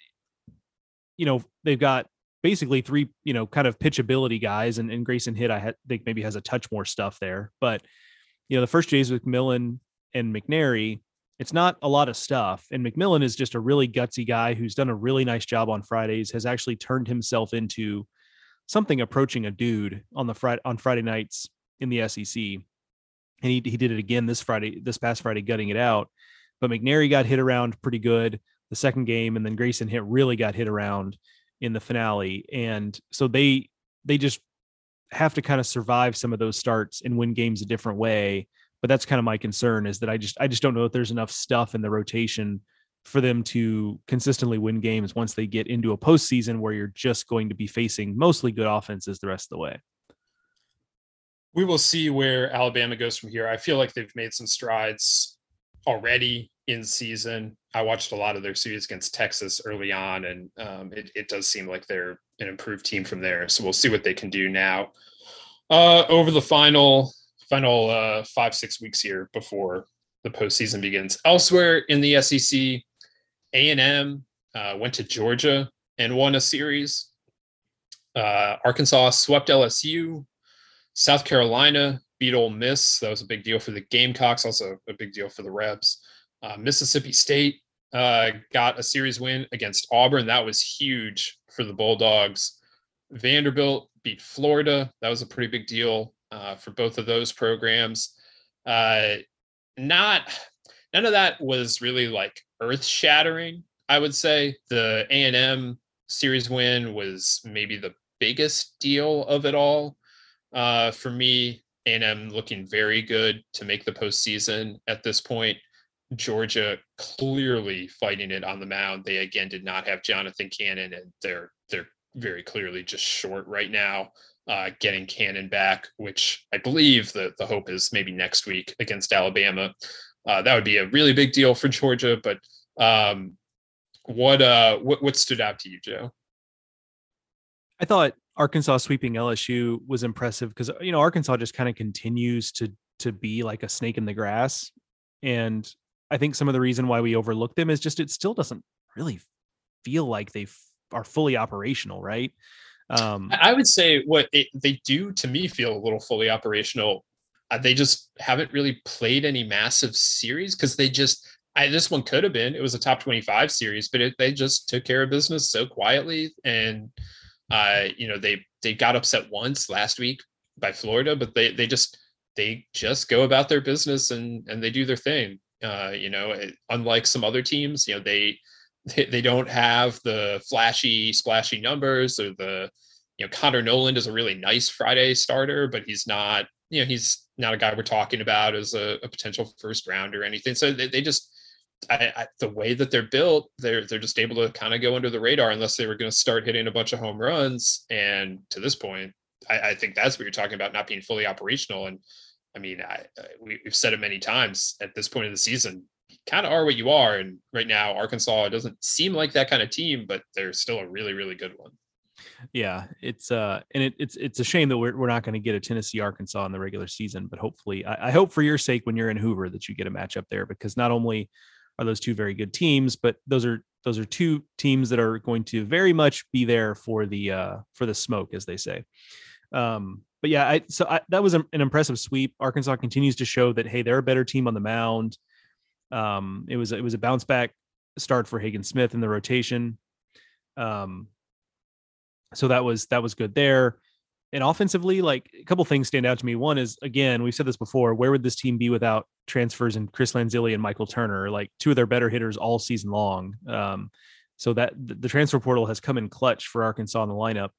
you know they've got basically three you know kind of pitchability guys, and, and Grayson Hitt I think maybe has a touch more stuff there, but you know the first days with McMillan and McNairy, it's not a lot of stuff. And McMillan is just a really gutsy guy who's done a really nice job on Fridays, has actually turned himself into something approaching a dude on the Friday on Friday nights in the SEC. And he, he did it again this Friday, this past Friday, gutting it out. But McNairy got hit around pretty good the second game, and then Grayson Hitt really got hit around in the finale. And so they they just have to kind of survive some of those starts and win games a different way. But that's kind of my concern is that I just I just don't know if there's enough stuff in the rotation for them to consistently win games once they get into a postseason where you're just going to be facing mostly good offenses the rest of the way we will see where Alabama goes from here. I feel like they've made some strides already. in season. I watched a lot of their series against Texas early on, and um, it, it does seem like they're an improved team from there. So we'll see what they can do now uh, over the final final uh, five six weeks here before the postseason begins. Elsewhere in the SEC, A and M uh, went to Georgia and won a series. Uh, Arkansas swept LSU. South Carolina beat Ole Miss. That was a big deal for the Gamecocks. Also a big deal for the Rebs. Uh, Mississippi State uh, got a series win against Auburn. That was huge for the Bulldogs. Vanderbilt beat Florida. That was a pretty big deal uh, for both of those programs. Uh, not none of that was really like earth shattering. I would say the A and M series win was maybe the biggest deal of it all. Uh, for me, A and M looking very good to make the postseason at this point. Georgia clearly fighting it on the mound. They again did not have Jonathan Cannon, and they're they're very clearly just short right now. Uh, getting Cannon back, which I believe the the hope is maybe next week against Alabama. Uh, that would be a really big deal for Georgia. But um, what uh what what stood out to you, Joe? I thought Arkansas sweeping LSU was impressive because you know Arkansas just kind of continues to to be like a snake in the grass, and I think some of the reason why we overlook them is just it still doesn't really feel like they f- are fully operational, right? Um, I would say what it, they do to me feel a little fully operational. Uh, they just haven't really played any massive series because they just. I, this one could have been. It was a top twenty-five series, but it, they just took care of business so quietly, and uh, you know they they got upset once last week by Florida, but they they just they just go about their business and and they do their thing. Uh, you know, it, unlike some other teams, you know, they, they, they don't have the flashy, splashy numbers or the, you know, Connor Noland is a really nice Friday starter, but he's not, you know, he's not a guy we're talking about as a, a potential first round or anything. So they, they just, I, I, the way that they're built, they're they're just able to kind of go under the radar unless they were going to start hitting a bunch of home runs. And to this point, I, I think that's what you're talking about, not being fully operational. And I mean, I, we, have said it many times at this point of the season, kind of are what you are. And right now, Arkansas doesn't seem like that kind of team, but they're still a really, really good one. Yeah, it's uh, and it, it's it's a shame that we're we're not going to get a Tennessee Arkansas in the regular season, but hopefully, I, I hope for your sake when you're in Hoover that you get a matchup there because not only are those two very good teams, but those are those are two teams that are going to very much be there for the uh for the smoke, as they say. Um, but yeah, I so I, that was an impressive sweep. Arkansas continues to show that hey, they're a better team on the mound. Um, it was it was a bounce back start for Hagen Smith in the rotation. Um, so that was that was good there. And offensively, like a couple things stand out to me. One is again, we've said this before. Where would this team be without transfers and Chris Lanzilli and Michael Turner, like two of their better hitters all season long? Um, so that the transfer portal has come in clutch for Arkansas in the lineup.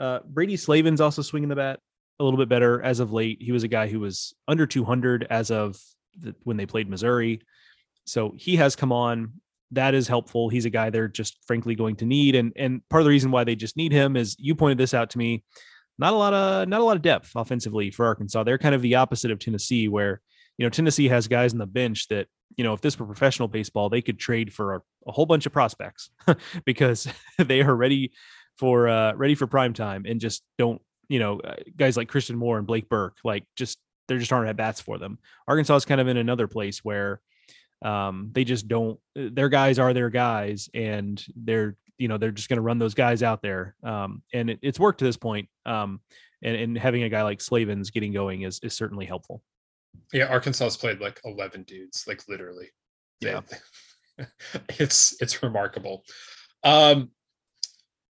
Uh, Brady Slavens also swinging the bat a little bit better as of late. He was a guy who was under 200 as of the, when they played Missouri. So he has come on. That is helpful. He's a guy they're just frankly going to need. And and part of the reason why they just need him is you pointed this out to me. Not a lot of not a lot of depth offensively for Arkansas. They're kind of the opposite of Tennessee, where you know Tennessee has guys on the bench that you know if this were professional baseball, they could trade for a, a whole bunch of prospects because they are ready for uh ready for prime time and just don't you know, uh, guys like Christian Moore and Blake Burke, like just there just aren't at bats for them. Arkansas is kind of in another place where um, they just don't. Their guys are their guys, and they're you know they're just going to run those guys out there. Um, and it, it's worked to this point. Um, and, and having a guy like Slavens getting going is is certainly helpful. Yeah, Arkansas's played like eleven dudes, like literally. Yeah, it's it's remarkable. Um,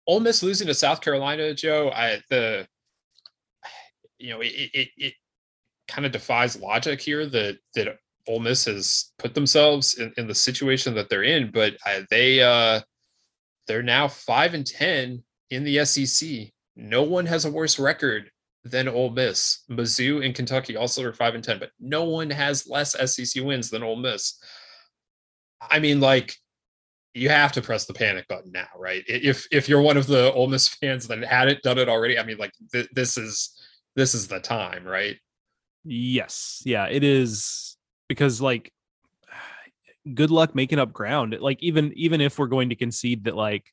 Ole Miss losing to South Carolina, Joe. I the you know, it it, it kind of defies logic here that that Ole Miss has put themselves in, in the situation that they're in, but they uh, they're now five and ten in the SEC. No one has a worse record than Ole Miss. Mizzou and Kentucky also are five and ten, but no one has less SEC wins than Ole Miss. I mean, like you have to press the panic button now, right? If if you're one of the Ole Miss fans that hadn't done it already, I mean, like th- this is this is the time, right? Yes. Yeah, it is because like good luck making up ground. Like even even if we're going to concede that like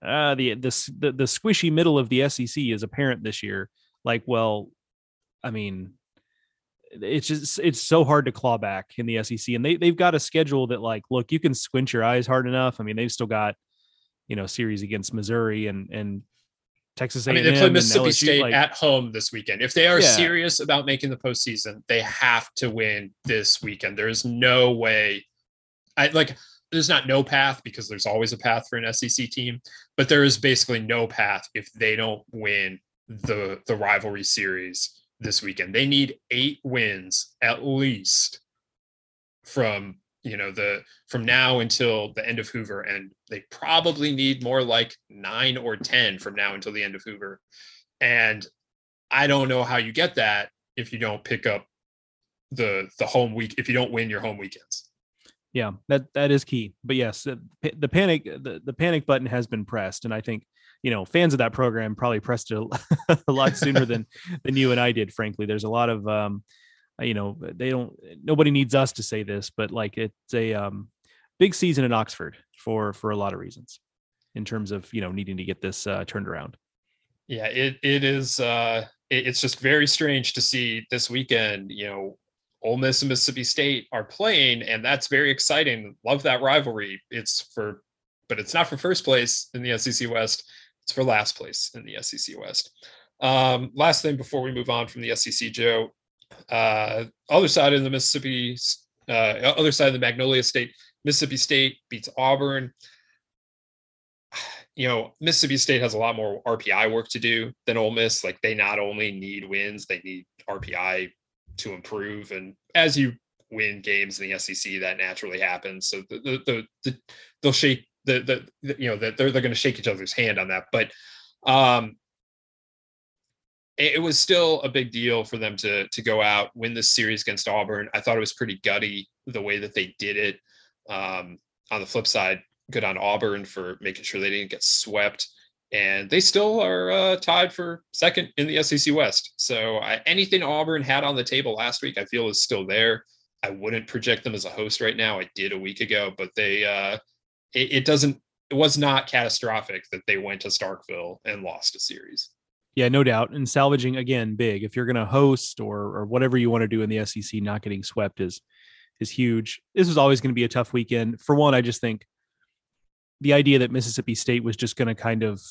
uh the this the, the squishy middle of the SEC is apparent this year, like well, I mean, it's just it's so hard to claw back in the SEC, and they they've got a schedule that like look you can squint your eyes hard enough. I mean they've still got you know series against Missouri and and Texas A&M. I mean they play Mississippi LSU, State like, at home this weekend. If they are Yeah. serious about making the postseason, they have to win this weekend. There is no way. I like. There's not no path because there's always a path for an SEC team, but there is basically no path if they don't win the the rivalry series this weekend. They need eight wins at least from you know the from now until the end of Hoover, and they probably need more like nine or ten from now until the end of Hoover. And I don't know how you get that if you don't pick up the the home week if you don't win your home weekends. yeah that that is key but yes the, the panic the, the panic button has been pressed and i think you know fans of that program probably pressed it a, lot sooner than than you and i did frankly there's a lot of um you know they don't nobody needs us to say this but like it's a um big season in oxford for for a lot of reasons in terms of you know needing to get this uh, turned around Yeah, it it is. Uh, it- it's just very strange to see this weekend. You know, Ole Miss and Mississippi State are playing, and that's very exciting. Love that rivalry. It's for, but it's not for first place in the SEC West. It's for last place in the SEC West. Um, last thing before we move on from the SEC, Joe. Uh, other side of the Mississippi, uh, other side of the Magnolia State, Mississippi State beats Auburn you know, Mississippi State has a lot more RPI work to do than Ole Miss. Like they not only need wins, they need RPI to improve. And as you win games in the SEC, that naturally happens. So the the the, the they'll shake the, the the you know that they're they're going to shake each other's hand on that. But um, it, was still a big deal for them to to go out win this series against Auburn. I thought it was pretty gutty the way that they did it. Um, on the flip side, good on Auburn for making sure they didn't get swept. And they still are uh, tied for second in the SEC West. So anything Auburn had on the table last week, I feel is still there. I wouldn't project them as a host right now. I did a week ago, but they uh, it, it doesn't it was not catastrophic that they went to Starkville and lost a series. Yeah, no doubt. And salvaging again, big. If you're going to host or or whatever you want to do in the SEC, not getting swept is is huge. This is always going to be a tough weekend. For one, I just think the idea that Mississippi State was just going to kind of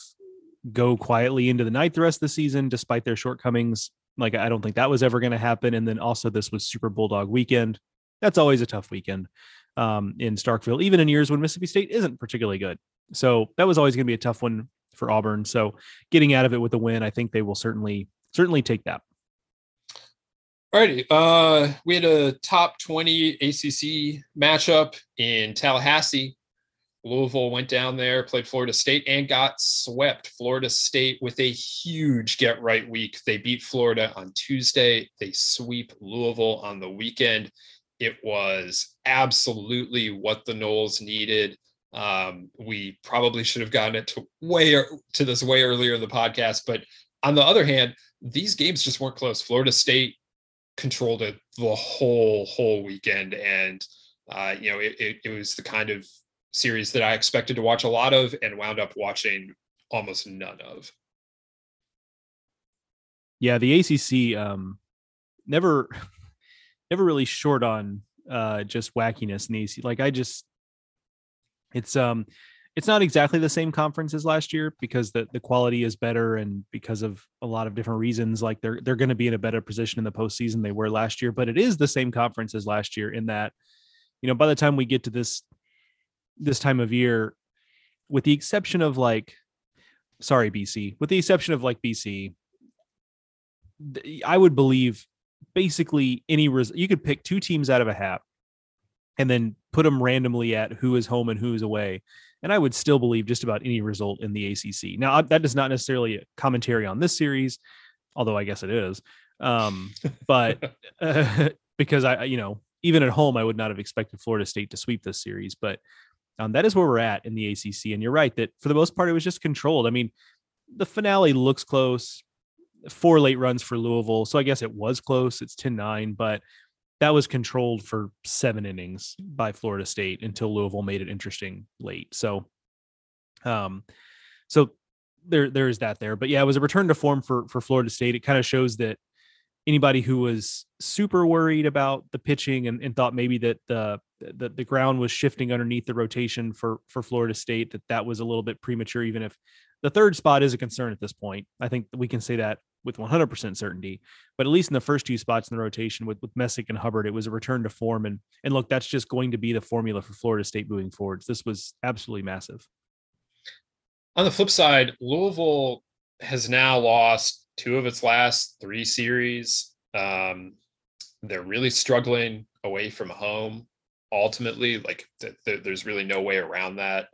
go quietly into the night the rest of the season, despite their shortcomings, like I don't think that was ever going to happen. And then also this was Super Bulldog weekend. That's always a tough weekend um, in Starkville, even in years when Mississippi State isn't particularly good. So that was always going to be a tough one for Auburn. So getting out of it with a win, I think they will certainly certainly take that. Alrighty. Uh, we had a top 20 ACC matchup in Tallahassee. Louisville went down there, played Florida State, and got swept. Florida State with a huge get right week. They beat Florida on Tuesday. They sweep Louisville on the weekend. It was absolutely what the Noles needed. Um, we probably should have gotten it to way to this way earlier in the podcast, but on the other hand, these games just weren't close. Florida State controlled it the whole whole weekend, and uh, you know it, it, it was the kind of series that I expected to watch a lot of and wound up watching almost none of. Yeah, the ACC um, never never really short on uh, just wackiness in the. Like I just it's um it's not exactly the same conference as last year because the the quality is better and because of a lot of different reasons. Like they're they're going to be in a better position in the postseason they were last year, but it is the same conference as last year in that you know by the time we get to this this time of year, with the exception of like sorry BC, with the exception of like BC, I would believe basically any res- you could pick two teams out of a hat and then put them randomly at who is home and who is away and i would still believe just about any result in the acc now that is not necessarily a commentary on this series although i guess it is um, but uh, because i you know even at home i would not have expected florida state to sweep this series but um, that is where we're at in the acc and you're right that for the most part it was just controlled i mean the finale looks close four late runs for Louisville. So I guess it was close. It's 10 9, but that was controlled for seven innings by Florida State until Louisville made it interesting late. So, um, so there there's that there. But yeah, it was a return to form for for Florida State. It kind of shows that anybody who was super worried about the pitching and, and thought maybe that the, the the ground was shifting underneath the rotation for for Florida State that that was a little bit premature even if the third spot is a concern at this point. I think we can say that with 100% certainty. But at least in the first two spots in the rotation with with Messick and Hubbard, it was a return to form. And and look, that's just going to be the formula for Florida State moving forwards. This was absolutely massive. On the flip side, Louisville has now lost two of its last three series. Um, they're really struggling away from home. Ultimately, like th- th- there's really no way around that.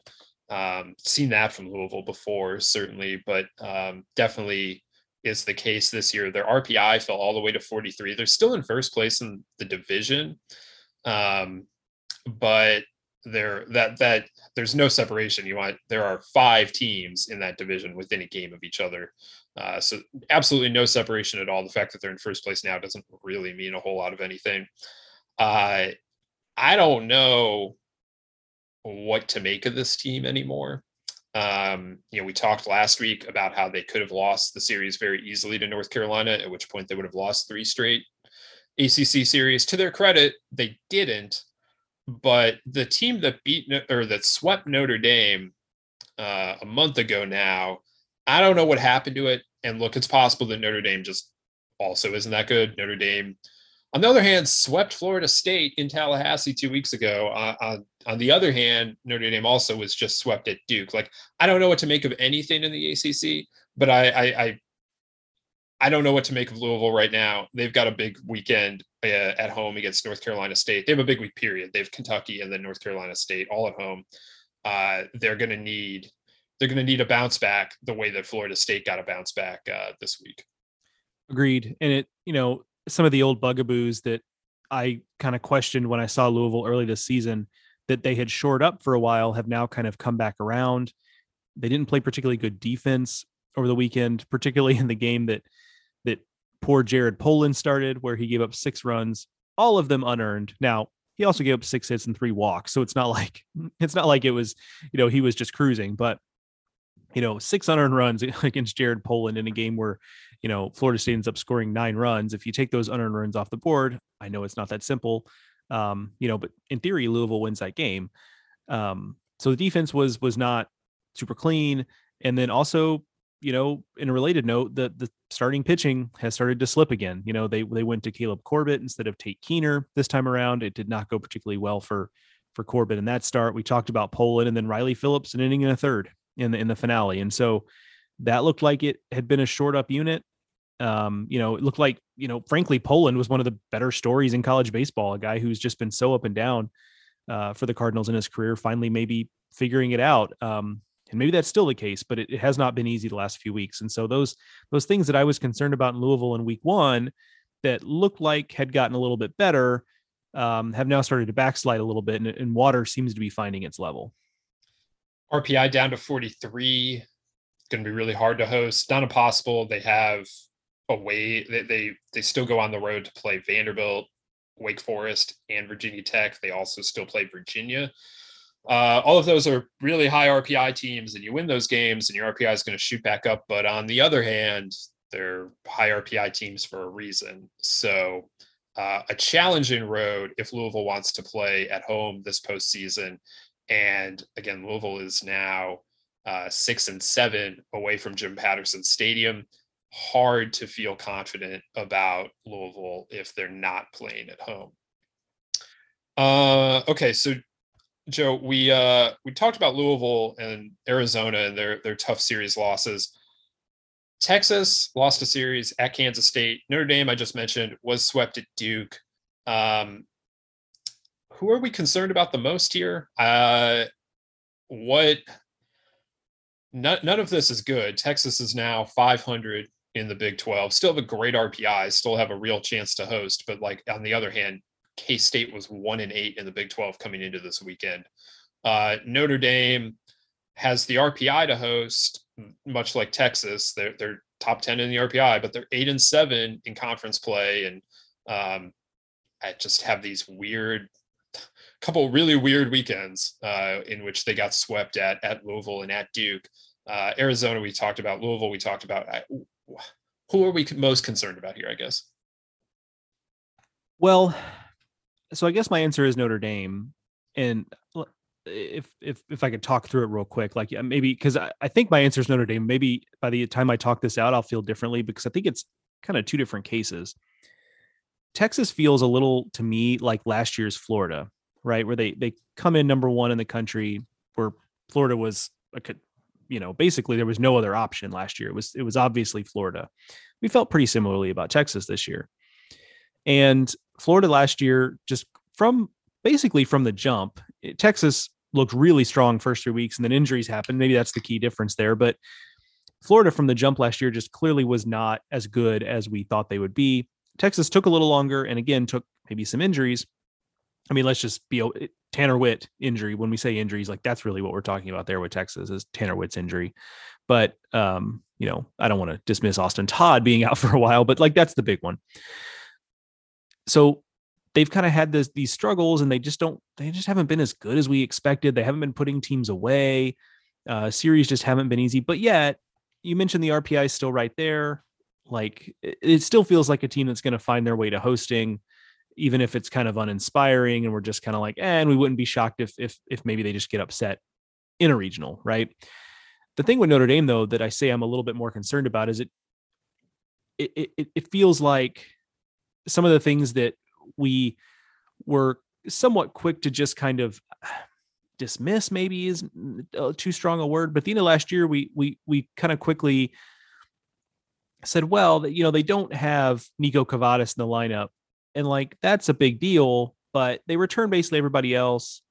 Um, seen that from Louisville before, certainly, but um, definitely is the case this year. Their RPI fell all the way to 43. They're still in first place in the division, um, but there that that there's no separation. You want there are five teams in that division within a game of each other. Uh, so absolutely no separation at all. The fact that they're in first place now doesn't really mean a whole lot of anything. Uh, I don't know what to make of this team anymore. Um, you know, we talked last week about how they could have lost the series very easily to North Carolina, at which point they would have lost three straight ACC series. To their credit, they didn't but the team that beat or that swept Notre Dame uh, a month ago now, I don't know what happened to it. And look, it's possible that Notre Dame just also isn't that good. Notre Dame, on the other hand, swept Florida State in Tallahassee two weeks ago. Uh, on, on the other hand, Notre Dame also was just swept at Duke. Like, I don't know what to make of anything in the ACC, but I, I, I I don't know what to make of Louisville right now. They've got a big weekend uh, at home against North Carolina State. They have a big week period. They have Kentucky and then North Carolina State all at home. Uh, they're going to need they're going to need a bounce back the way that Florida State got a bounce back uh, this week. Agreed. And it, you know, some of the old bugaboos that I kind of questioned when I saw Louisville early this season that they had shored up for a while have now kind of come back around. They didn't play particularly good defense over the weekend, particularly in the game that that poor Jared Poland started, where he gave up six runs, all of them unearned. Now he also gave up six hits and three walks, so it's not like it's not like it was, you know, he was just cruising. But you know, six unearned runs against Jared Poland in a game where, you know, Florida State ends up scoring nine runs. If you take those unearned runs off the board, I know it's not that simple, um, you know, but in theory, Louisville wins that game. Um, so the defense was was not super clean, and then also you know, in a related note, the the starting pitching has started to slip again. You know, they they went to Caleb Corbett instead of Tate Kuehner this time around. It did not go particularly well for for Corbett in that start. We talked about Poland and then Riley Phillips an inning and a third in the in the finale, and so that looked like it had been a short up unit. Um, you know, it looked like you know, frankly, Poland was one of the better stories in college baseball. A guy who's just been so up and down uh, for the Cardinals in his career, finally maybe figuring it out. Um, and maybe that's still the case, but it, it, has not been easy the last few weeks. And so those those things that I was concerned about in Louisville in Week One that looked like had gotten a little bit better um, have now started to backslide a little bit, and, and water seems to be finding its level. RPI down to 43. It's going to be really hard to host. Not impossible. They have a way they, they they still go on the road to play Vanderbilt, Wake Forest, and Virginia Tech. They also still play Virginia. Uh, all of those are really high RPI teams, and you win those games, and your RPI is going to shoot back up. But on the other hand, they're high RPI teams for a reason. So, uh, a challenging road if Louisville wants to play at home this postseason. And again, Louisville is now uh, six and seven away from Jim Patterson Stadium. Hard to feel confident about Louisville if they're not playing at home. Uh, okay, so Joe, we uh we talked about Louisville and Arizona and their their tough series losses. Texas lost a series at Kansas State. Notre Dame, I just mentioned, was swept at Duke. Um, who are we concerned about the most here? Uh, what? None, none of this is good. Texas is now 500 in the Big 12. Still have a great RPI. Still have a real chance to host. But like on the other hand, K State was one and eight in the Big 12 coming into this weekend. Uh, Notre Dame has the RPI to host, much like Texas. They're, they're top 10 in the RPI, but they're eight and seven in conference play. And um, I just have these weird couple really weird weekends uh, in which they got swept at at Louisville and at Duke. Uh, Arizona, we talked about Louisville. We talked about who are we most concerned about here? I guess. Well, so I guess my answer is Notre Dame, and uh, if if if I could talk through it real quick, like maybe because I, I think my answer is Notre Dame. Maybe by the time I talk this out, I'll feel differently because I think it's kind of two different cases. Texas feels a little to me like last year's Florida, right? Where they they come in number one in the country, where Florida was a, you know basically there was no other option last year. It was it was obviously Florida. We felt pretty similarly about Texas this year, and Florida last year just from basically from the jump, eh, Texas looked really strong first three weeks, and then injuries happened. Maybe that's the key difference there, but. Florida from the jump last year just clearly was not as good as we thought they would be. Texas took a little longer and again took maybe some injuries. I mean, let's just be eh, Tanner Witt injury. When we say injuries, like that's really what we're talking about there with Texas is Tanner Witt's injury. But um, you know, I don't want to dismiss Austin Todd being out for a while, but like that's the big one. So they've kind of had this these struggles and they just don't they just haven't been as good as we expected. They haven't been putting teams away. Uh series just haven't been easy. But yet, you mentioned the RPI is still right there like it, still feels like a team that's going to find their way to hosting even if it's kind of uninspiring and we're just kind of like eh, and we wouldn't be shocked if if if maybe they just get upset in a regional right the thing with notre dame though that i say i'm a little bit more concerned about is it it it, it feels like some of the things that we were somewhat quick to just kind of dismiss maybe is too strong a word but the end of last year we we we kind of quickly said, well, you know, they don't have Niko Kavadas in the lineup. And like that's a big deal, but they return basically everybody else.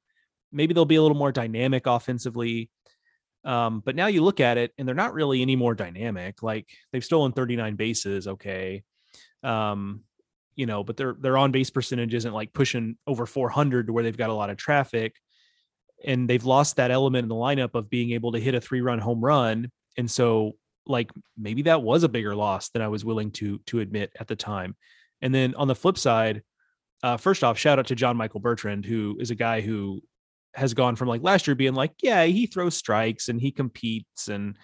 Maybe they'll be a little more dynamic offensively. Um, but now you look at it and they're not really any more dynamic. Like they've stolen 39 bases, okay. Um, you know, but their their on base percentage isn't like pushing over 400 to where they've got a lot of traffic, and they've lost that element in the lineup of being able to hit a three run home run. And so like maybe that was a bigger loss than I was willing to to admit at the time. And then on the flip side, uh, first off, shout out to John Michael Bertrand, who is a guy who has gone from like last year being like, yeah, he throws strikes and he competes and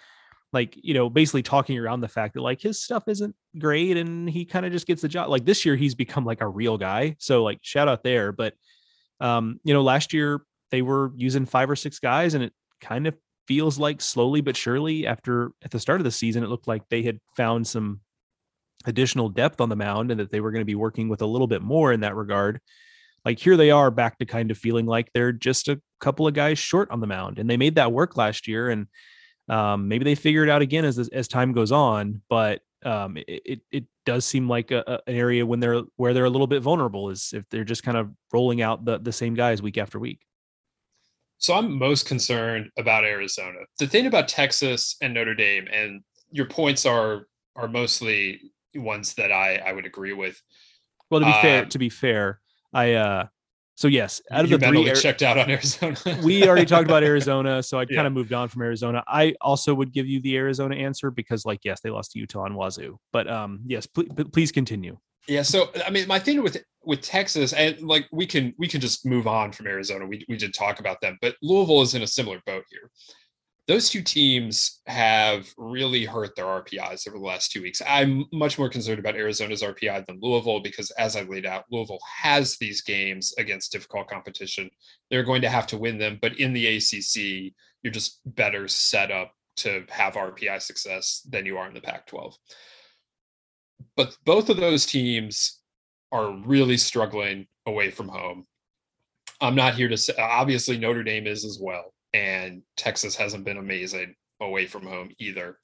like, you know, basically talking around the fact that like his stuff isn't great and he kind of just gets the job. Like this year, he's become like a real guy. So like shout out there. But um, you know, last year they were using five or six guys and it kind of feels like slowly but surely after at the start of the season it looked like they had found some additional depth on the mound and that they were going to be working with a little bit more in that regard like here they are back to kind of feeling like they're just a couple of guys short on the mound and they made that work last year and um, maybe they figure it out again as as time goes on but um, it, it, does seem like a, a, an area when they're where they're a little bit vulnerable is if they're just kind of rolling out the the same guys week after week so I'm most concerned about Arizona. The thing about Texas and Notre Dame, and your points are are mostly ones that I I would agree with. Well, to be um, fair, to be fair, I uh so yes, out of the three, checked out on Arizona. we already talked about Arizona, so I yeah. kind of moved on from Arizona. I also would give you the Arizona answer because, like, yes, they lost to Utah and Wazoo, but um, yes, pl- please continue. Yeah, so I mean, my thing with with Texas, and like we can we can just move on from Arizona. We we did talk about them, but Louisville is in a similar boat here. Those two teams have really hurt their RPIs over the last two weeks. I'm much more concerned about Arizona's RPI than Louisville because, as I laid out, Louisville has these games against difficult competition. They're going to have to win them, but in the ACC, you're just better set up to have RPI success than you are in the Pac 12 but both of those teams are really struggling away from home. I'm not here to say, obviously, Notre Dame is as well. And Texas hasn't been amazing away from home either.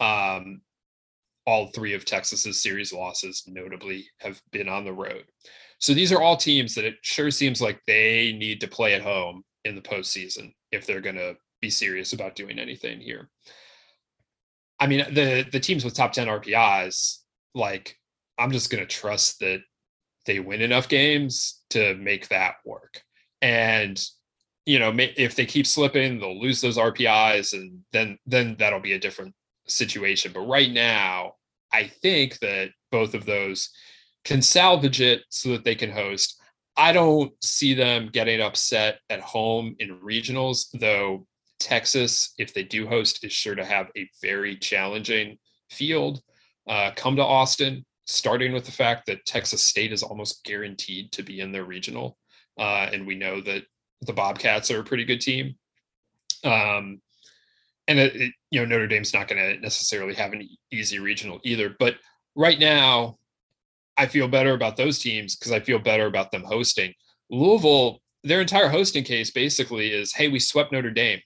Um, all three of Texas's series losses, notably, have been on the road. So these are all teams that it sure seems like they need to play at home in the postseason if they're going to be serious about doing anything here. I mean, the the teams with top 10 RPIs like I'm just going to trust that they win enough games to make that work. And you know, if they keep slipping, they'll lose those RPIs, and then then that'll be a different situation. But right now, I think that both of those can salvage it so that they can host. I don't see them getting upset at home in regionals, though Texas, if they do host, is sure to have a very challenging field. Uh, come to Austin, starting with the fact that Texas State is almost guaranteed to be in their regional. Uh, and we know that the Bobcats are a pretty good team. Um, and it, it, you know Notre Dame's not going to necessarily have an easy regional either. But right now, I feel better about those teams because I feel better about them hosting. Louisville, their entire hosting case basically is, hey, we swept Notre Dame.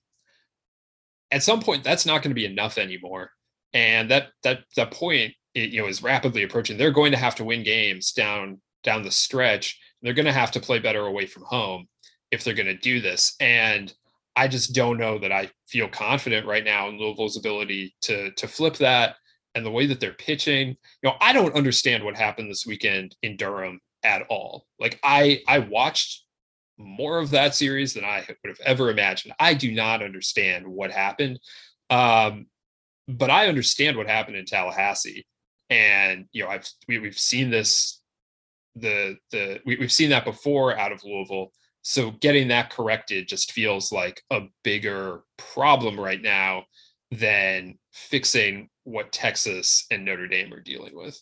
At some point, that's not going to be enough anymore, and that that that point it, you know is rapidly approaching. They're going to have to win games down down the stretch. They're going to have to play better away from home if they're going to do this. And I just don't know that I feel confident right now in Louisville's ability to to flip that and the way that they're pitching. You know, I don't understand what happened this weekend in Durham at all. Like I I watched more of that series than I would have ever imagined. I do not understand what happened. Um, but I understand what happened in Tallahassee. And you know, I've we, we've seen this the the we, we've seen that before out of Louisville so getting that corrected just feels like a bigger problem right now than fixing what Texas and Notre Dame are dealing with.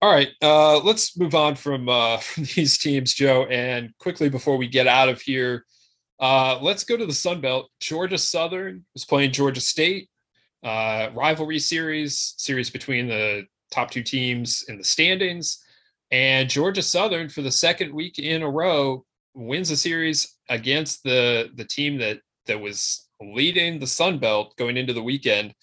All right, uh, let's move on from uh, from these teams, Joe. And quickly before we get out of here, uh, let's go to the Sun Belt. Georgia Southern is playing Georgia State. Uh, rivalry series, series between the top two teams in the standings. And Georgia Southern, for the second week in a row, wins a series against the the team that that was leading the Sun Belt going into the weekend.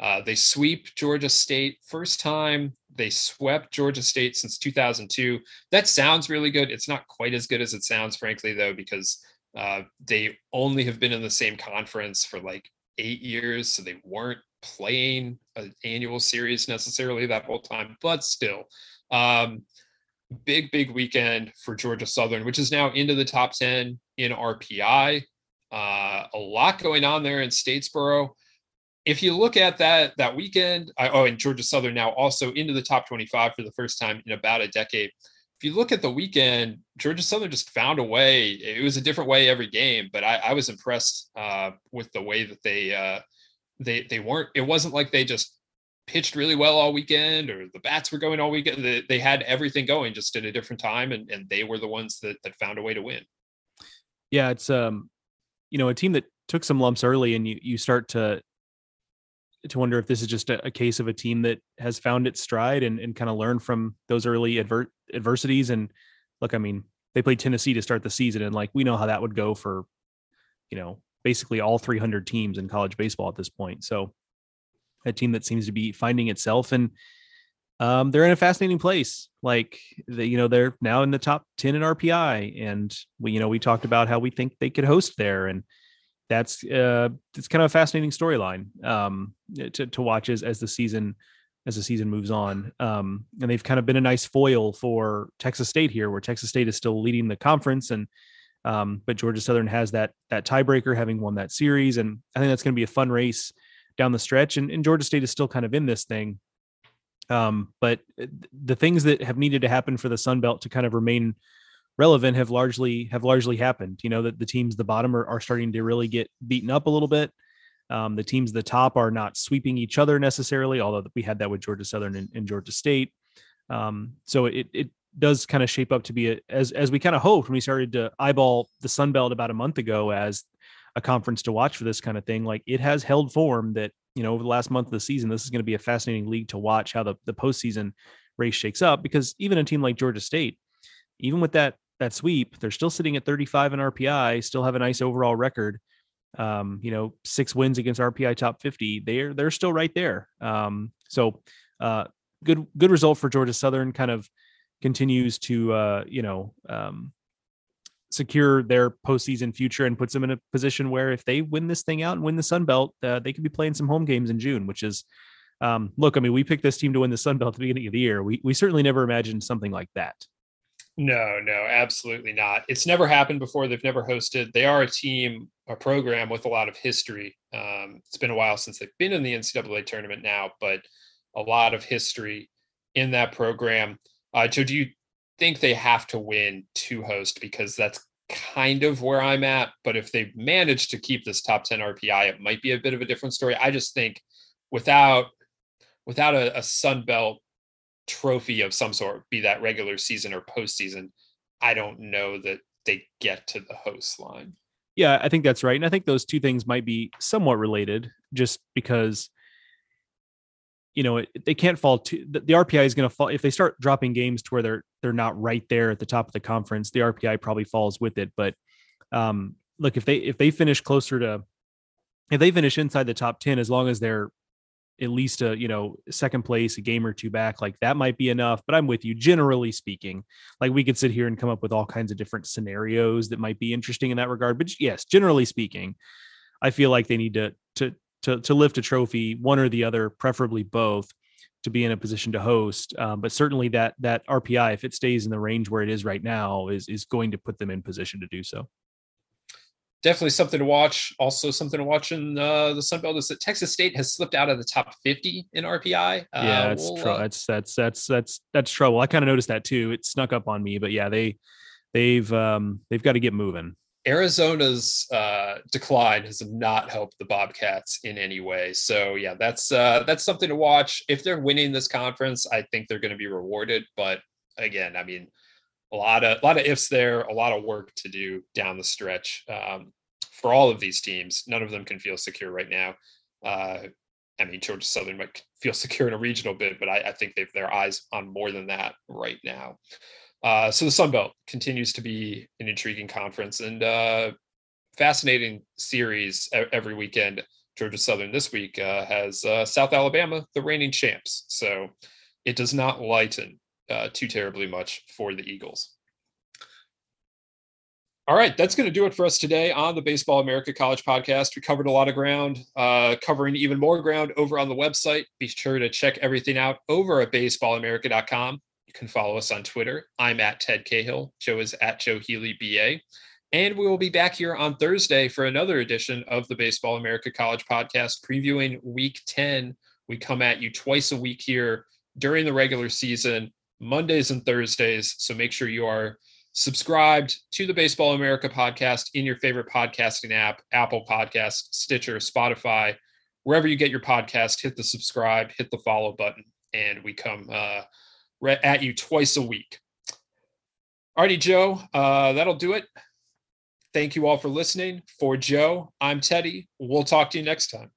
Uh, they sweep Georgia State first time they swept Georgia State since 2002. That sounds really good. It's not quite as good as it sounds, frankly, though, because uh, they only have been in the same conference for like eight years, so they weren't playing an annual series necessarily that whole time. But still, um, big, big weekend for Georgia Southern, which is now into the top 10 in RPI. Uh, a lot going on there in Statesboro. If you look at that that weekend, I, oh, and Georgia Southern now also into the top 25 for the first time in about a decade. If you look at the weekend, Georgia Southern just found a way. It was a different way every game, but I, I was impressed uh, with the way that they uh, they they weren't. It wasn't like they just pitched really well all weekend or the bats were going all weekend. They, had everything going just at a different time and, and they were the ones that, that found a way to win. Yeah, it's um, you know, a team that took some lumps early and you you start to to wonder if this is just a, a case of a team that has found its stride and, and kind of learned from those early adver- adversities. And look, I mean, they played Tennessee to start the season, and like we know how that would go for, you know, basically all 300 teams in college baseball at this point. So a team that seems to be finding itself and um, they're in a fascinating place. Like the, you know, they're now in the top 10 in RPI. And we, you know, we talked about how we think they could host there. And that's uh it's kind of a fascinating storyline um to, to watch as, as the season as the season moves on. Um, and they've kind of been a nice foil for Texas State here, where Texas State is still leading the conference, and um, but Georgia Southern has that that tiebreaker, having won that series, and I think that's going to be a fun race down the stretch. And, and Georgia State is still kind of in this thing. Um, but uh, the things that have needed to happen for the Sun Belt to kind of remain relevant have largely have largely happened. You know that the teams the bottom are, are starting to really get beaten up a little bit. Um, the teams the top are not sweeping each other necessarily, although we had that with Georgia Southern and, and Georgia State. Um, so it it does kind of shape up to be a, as as we kind of hoped when we started to eyeball the Sun Belt about a month ago as a conference to watch for this kind of thing. Like it has held form that, you know, over the last month of the season, this is going to be a fascinating league to watch how the, the postseason race shakes up because even a team like Georgia State, even with that that sweep, they're still sitting at 35 in RPI, still have a nice overall record. Um, you know, six wins against RPI top 50. They're they're still right there. Um, so uh good good result for Georgia Southern kind of continues to uh, you know, um secure their postseason future and puts them in a position where if they win this thing out and win the Sun Belt, uh, they could be playing some home games in June, which is um, look, I mean, we picked this team to win the Sun Belt at the beginning of the year. We we certainly never imagined something like that. No, no, absolutely not. It's never happened before. They've never hosted. They are a team, a program with a lot of history. Um, it's been a while since they've been in the NCAA tournament now, but a lot of history in that program Uh, Joe, do you think they have to win to host? Because that's kind of where I'm at. But if they manage to keep this top 10 RPI, it might be a bit of a different story. I just think without without a, a Sun Belt trophy of some sort, be that regular season or postseason, I don't know that they get to the host line. Yeah, I think that's right. And I think those two things might be somewhat related just because you know, it, they can't fall to the, the RPI is going to fall if they start dropping games to where they're they're not right there at the top of the conference. The RPI probably falls with it. But um, look, if they if they finish closer to if they finish inside the top ten, as long as they're at least a you know second place, a game or two back, like that might be enough. But I'm with you. Generally speaking, like we could sit here and come up with all kinds of different scenarios that might be interesting in that regard. But yes, generally speaking, I feel like they need to to to to lift a trophy, one or the other, preferably both, to be in a position to host. Um, but certainly that that RPI, if it stays in the range where it is right now, is is going to put them in position to do so. Definitely something to watch. Also, something to watch in uh, the Sun Belt is that Texas State has slipped out of the top 50 in RPI. Uh, yeah, that's we'll, tr- uh, that's that's that's that's that's trouble. I kind of noticed that too. It snuck up on me, but yeah, they they've um, they've got to get moving. Arizona's uh, decline has not helped the Bobcats in any way. So yeah, that's uh, that's something to watch. If they're winning this conference, I think they're going to be rewarded. But again, I mean, a lot of a lot of ifs there, a lot of work to do down the stretch um, for all of these teams. None of them can feel secure right now. Uh, I mean, Georgia Southern might feel secure in a regional bid, but I, I think they've their eyes on more than that right now. Uh, so the Sun Belt continues to be an intriguing conference and uh, fascinating series every weekend. Georgia Southern this week uh, has uh, South Alabama, the reigning champs. So it does not lighten uh, too terribly much for the Eagles. All right, that's going to do it for us today on the Baseball America College podcast. We covered a lot of ground, uh, covering even more ground over on the website. Be sure to check everything out over at baseballamerica.com. Can follow us on Twitter. I'm at Ted Cahill. Joe is at Joe Healy BA. And we will be back here on Thursday for another edition of the Baseball America College podcast, previewing week 10. We come at you twice a week here during the regular season, Mondays and Thursdays. So make sure you are subscribed to the Baseball America podcast in your favorite podcasting app Apple Podcast, Stitcher, Spotify, wherever you get your podcast. Hit the subscribe, hit the follow button, and we come. Uh, at you twice a week. Alrighty, Joe, uh, that'll do it. Thank you all for listening. For Joe, I'm Teddy. We'll talk to you next time.